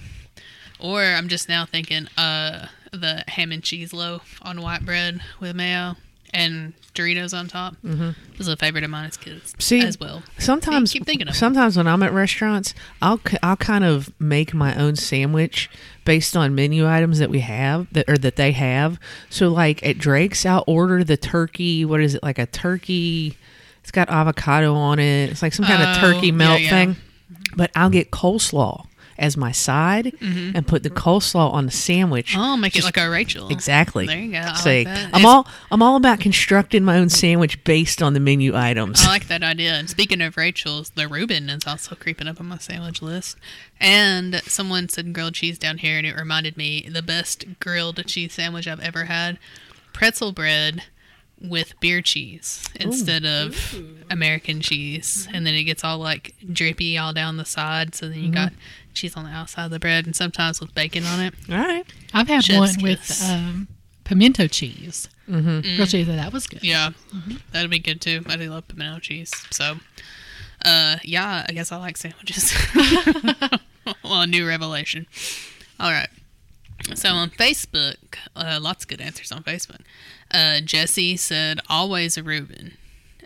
Or I'm just now thinking uh, the ham and cheese loaf on white bread with mayo and Doritos on top. Mm-hmm. was a favorite of mine as kids See, as well. Sometimes, keep thinking of sometimes when I'm at restaurants, I'll I'll kind of make my own sandwich based on menu items that we have that or that they have. So like at Drake's, I'll order the turkey. What is it like a turkey? It's got avocado on it. It's like some kind of Oh, turkey yeah, melt yeah. thing. But I'll get coleslaw as my side and put the coleslaw on the sandwich. Mm-hmm. Oh, make it like a Rachel. Exactly. There you go. I See, like. I'm It's- all I'm all about constructing my own sandwich based on the menu items. I like that idea. And speaking of Rachel's, the Reuben is also creeping up on my sandwich list. And someone said grilled cheese down here, and it reminded me the best grilled cheese sandwich I've ever had: pretzel bread with beer cheese instead of American cheese, and then it gets all like drippy all down the side. So then you got cheese on the outside of the bread, and sometimes with bacon on it. all right. I've had Chef's one with um, pimento cheese. Mm-hmm. Grilled cheese. That was good. Yeah, that'd be good too. I do love pimento cheese. So, uh, yeah, I guess I like sandwiches. well, a new revelation. All right. So on Facebook, uh, lots of good answers on Facebook. Uh, Jesse said always a Reuben.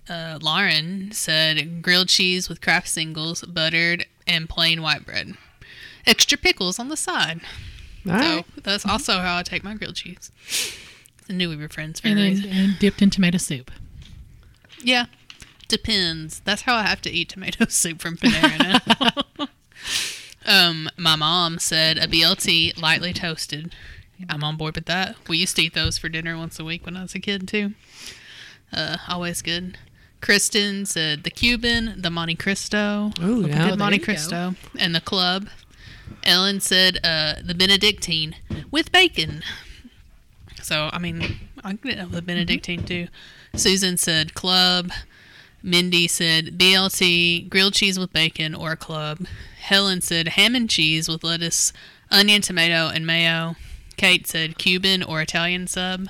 Uh, Lauren said grilled cheese with Kraft singles, buttered, and plain white bread. Extra pickles on the side. All right. So that's also how I take my grilled cheese. I knew we were friends for And and dipped in tomato soup. Yeah, depends. That's how I have to eat tomato soup from Panera now. um, my mom said a BLT lightly toasted. I'm on board with that. We used to eat those for dinner once a week when I was a kid too. Uh, always good. Kristen said the Cuban, the Monte Cristo, Ooh, yeah. good Monte you go. Cristo, and the club. Ellen said uh, the Benedictine with bacon. So I mean, I can get the Benedictine too. Susan said club. Mindy said BLT, grilled cheese with bacon or club. Helen said ham and cheese with lettuce, onion, tomato, and mayo. Kate said Cuban or Italian sub.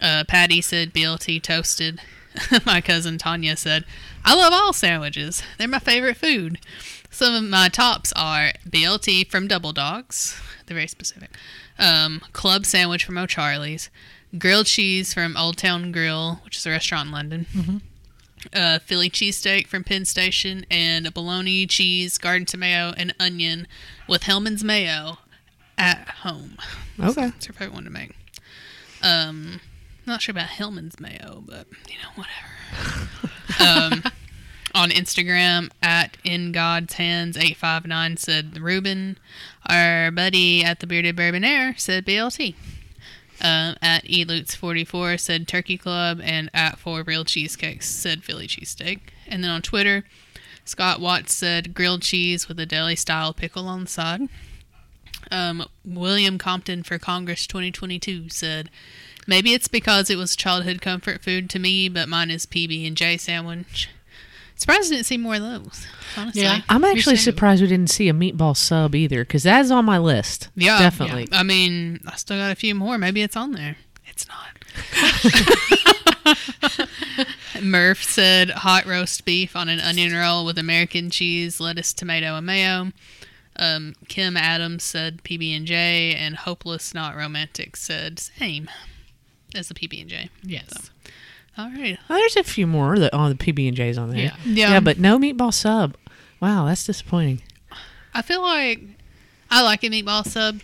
Uh, Patty said BLT toasted. my cousin Tanya said, I love all sandwiches. They're my favorite food. Some of my tops are BLT from Double Dogs. They're very specific. Um, club sandwich from O'Charlie's. Grilled cheese from Old Town Grill, which is a restaurant in London. Uh, Philly cheesesteak from Penn Station. And a bologna, cheese, garden tomato, and onion with Hellmann's mayo at home. Okay. That's her favorite one to make. Um, not sure about Hellmann's mayo, but you know, whatever. um, on Instagram at in God's hands eight five nine said Ruben. Our buddy at the Bearded Bourbonaire said BLT. Um, at Elutes forty four said Turkey Club, and at Four Real Cheesecakes said Philly cheesesteak. And then on Twitter, Scott Watts said grilled cheese with a deli style pickle on the side. Um, William Compton for Congress 2022 said, "Maybe it's because it was childhood comfort food to me, but mine is PB and J sandwich." Surprised I didn't see more of those. Honestly, Yeah. I'm actually surprised we didn't see a meatball sub either, because that's on my list. Yeah, definitely. I mean, I still got a few more. Maybe it's on there. It's not. Murph said hot roast beef on an onion roll with American cheese, lettuce, tomato, and mayo. Um, Kim Adams said PB and J, and Hopeless Not Romantic said same as the PB and J. Yes. All right. Oh, there's a few more that on the PB and J's on there. Yeah. Yeah. yeah, but no meatball sub. Wow, that's disappointing. I feel like I like a meatball sub.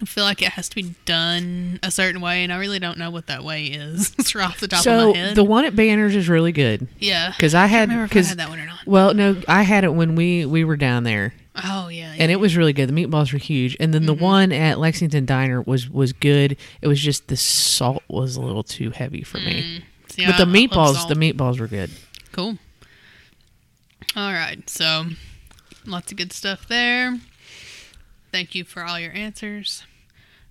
I feel like it has to be done a certain way, and I really don't know what that way is. it's right off the top of my head. the one at Banners is really good yeah, because I had remember if I because had that one or not. well no I had it when we we were down there Oh yeah, and it was really good. The meatballs were huge, and then the Mm-hmm. one at Lexington Diner was was good. It was just the salt was a little too heavy for me. See, But the I- I love meatballs, the meatballs were good. cool. All right, so lots of good stuff there. Thank you for all your answers.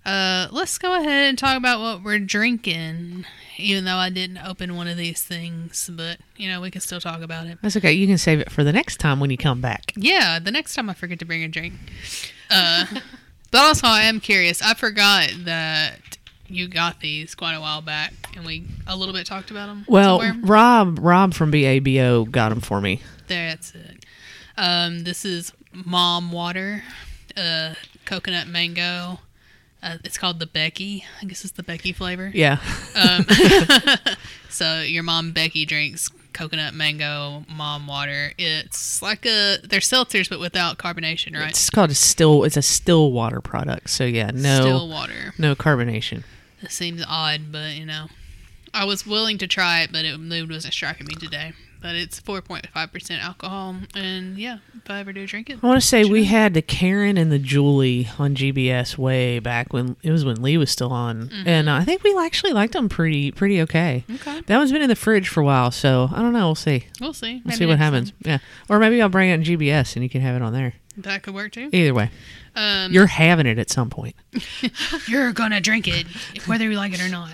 Uh, let's go ahead and talk about what we're drinking. Even though I didn't open one of these things, but you know we can still talk about it. That's okay. You can save it for the next time when you come back. Yeah, the next time I forget to bring a drink. Uh, but also, I am curious. I forgot that you got these quite a while back, and we a little bit talked about them. Well, somewhere. Rob Rob from BABO got them for me. that's it. Um, this is Mom Water, uh, coconut mango. Uh, it's called the Becky. I guess it's the Becky flavor. Yeah. Um, so your mom Becky drinks coconut mango mom water. It's like a they're seltzers but without carbonation, right? It's called a still. It's a still water product. So yeah, no Still water. no carbonation. It seems odd, but you know, I was willing to try it, but it mood wasn't striking me today. But it's 4.5% alcohol, and yeah, if I ever do drink it, I want to say we had the Karen and the Julie on GBS way back when it was when Lee was still on, and uh, I think we actually liked them pretty pretty okay. okay, That one's been in the fridge for a while, so I don't know. We'll see. we'll see. We'll Maybe see what happens. Yeah, or maybe I'll bring it in GBS and you can have it on there. That could work too. Either way, Um, you're having it at some point. you're gonna drink it, whether you like it or not.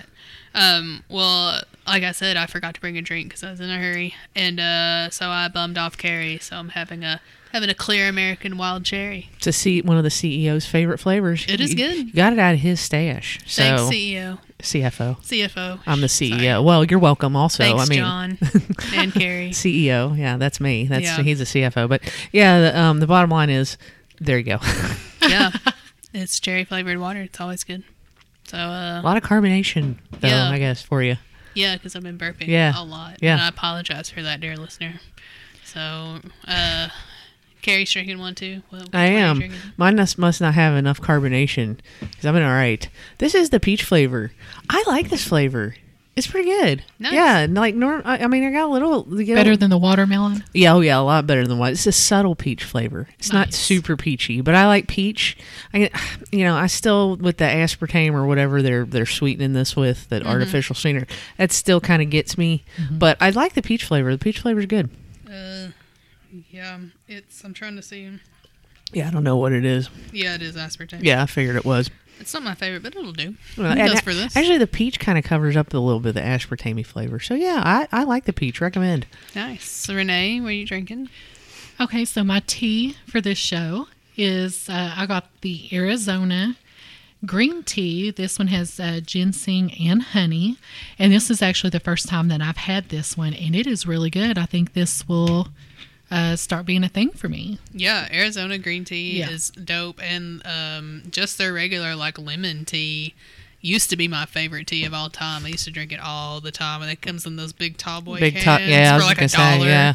Um, well, like I said, I forgot to bring a drink because I was in a hurry, and uh, so I bummed off Carrie. So I'm having a having a clear American wild cherry. To see one of the CEO's favorite flavors. It is You- good. You got it out of his stash. So Thanks, CEO, CFO. CFO. I'm the CEO. Sorry. Well, you're welcome. Also, Thanks, I mean, John and Carrie. CEO. Yeah, that's me. That's Yeah. he's a CFO. But yeah, the, um, the bottom line is, there you go. yeah, it's cherry flavored water. It's always good. So, uh, a lot of carbonation, though. Yeah. I guess for you. yeah, because I've been burping Yeah. a lot. Yeah. And I apologize for that, dear listener. So, uh, Carrie's drinking one too. What, I one are you am. Mine must, must not have enough carbonation because I've been all right. This is the peach flavor. I like this flavor. It's pretty good. Nice. Yeah, and like norm. I, I mean, I got a little you get a- Better than the watermelon. Yeah, oh yeah, a lot better than what. It's a subtle peach flavor. It's not Nice. super peachy, but I like peach. I, you know, I still with the aspartame or whatever they're they're sweetening this with, that artificial sweetener. That still kind of gets me. But I like the peach flavor. The peach flavor is good. Uh, yeah, it's. I'm trying to see. Yeah, I don't know what it is. Yeah, it is aspartame. Yeah, I figured it was. It's not my favorite, but it'll do. Well, It and does for this. Actually, the peach kind of covers up a little bit of the aspartame flavor. So yeah, I, I like the peach. Recommend. nice. So Renee, what are you drinking? Okay, so my tea for this show is uh, I got the Arizona green tea. This one has uh, ginseng and honey, and this is actually the first time that I've had this one, and it is really good. I think this will uh, start being a thing for me. Yeah, Arizona green tea Yeah. is dope, and um, just their regular like lemon tea used to be my favorite tea of all time. I used to drink it all the time, and it comes in those big tall boy Big cans top. Yeah, for like gonna a say. dollar. Yeah.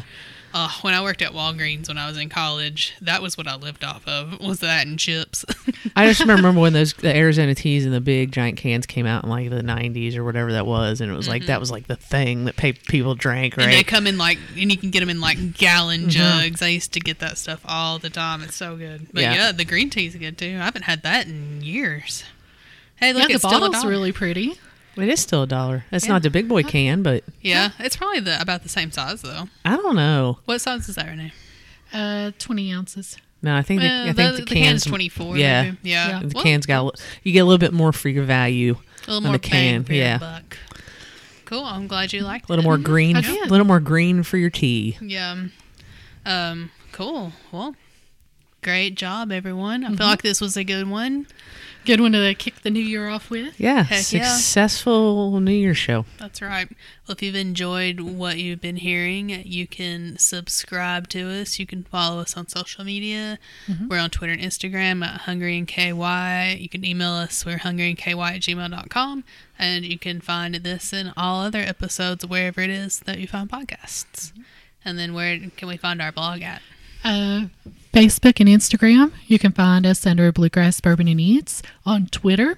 Uh, when I worked at Walgreens when I was in college, that was what I lived off of. Was that and chips? I just remember when those the Arizona teas and the big giant cans came out in like the '90s or whatever that was, and it was like that was like the thing that pe- people drank, And they come in like, and you can get them in like gallon jugs. I used to get that stuff all the time. It's so good. But Yeah. yeah, the green tea's good too. I haven't had that in years. Hey, look, yeah, the it's still a bottle's really pretty. It is still a dollar. It's Yeah. not the big boy can, but Yeah, it's probably the about the same size though. I don't know. What size is that, Renee? Uh, 20 ounces. No, I think the, Well, I think the, the, the can's cans. twenty four. yeah. maybe. yeah. Yeah. The Well, cans got a li- you get a little bit more for your value. a little on more the can, bang for your yeah. buck. Cool. I'm glad you liked A little it. more green, I a did. little more green for your tea. Yeah. Um. Cool. Well, great job, everyone. I feel like this was a good one. Good one to kick the new year off with. Yeah, Heck yeah. successful New year show. That's right. Well, if you've enjoyed what you've been hearing, you can subscribe to us. You can follow us on social media. We're on Twitter and Instagram at Hungry and KY. You can email us. We're hungryandky at gmail.com. And you can find this and all other episodes wherever it is that you find podcasts. And then where can we find our blog at? Uh, Facebook and Instagram. You can find us under Bluegrass Bourbon and Eats. On Twitter,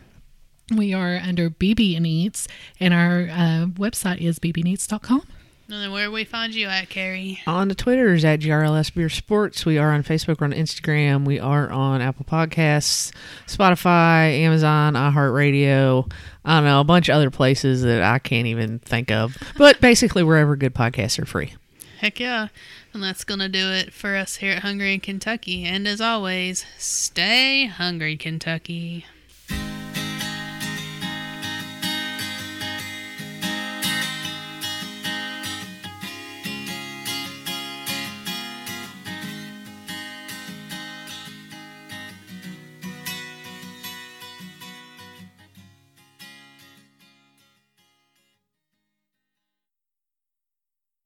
we are under BB and Eats, and our uh, website is bbneats.com. And then where do we find you at, Carrie? On the Twitters at GRLS Beer Sports. We are on Facebook, we're on Instagram, we are on Apple Podcasts, Spotify, Amazon, iHeartRadio. I don't know, a bunch of other places that I can't even think of. But basically, wherever good podcasts are free. Heck yeah. And that's going to do it for us here at Hungry in Kentucky. And as always, stay hungry, Kentucky.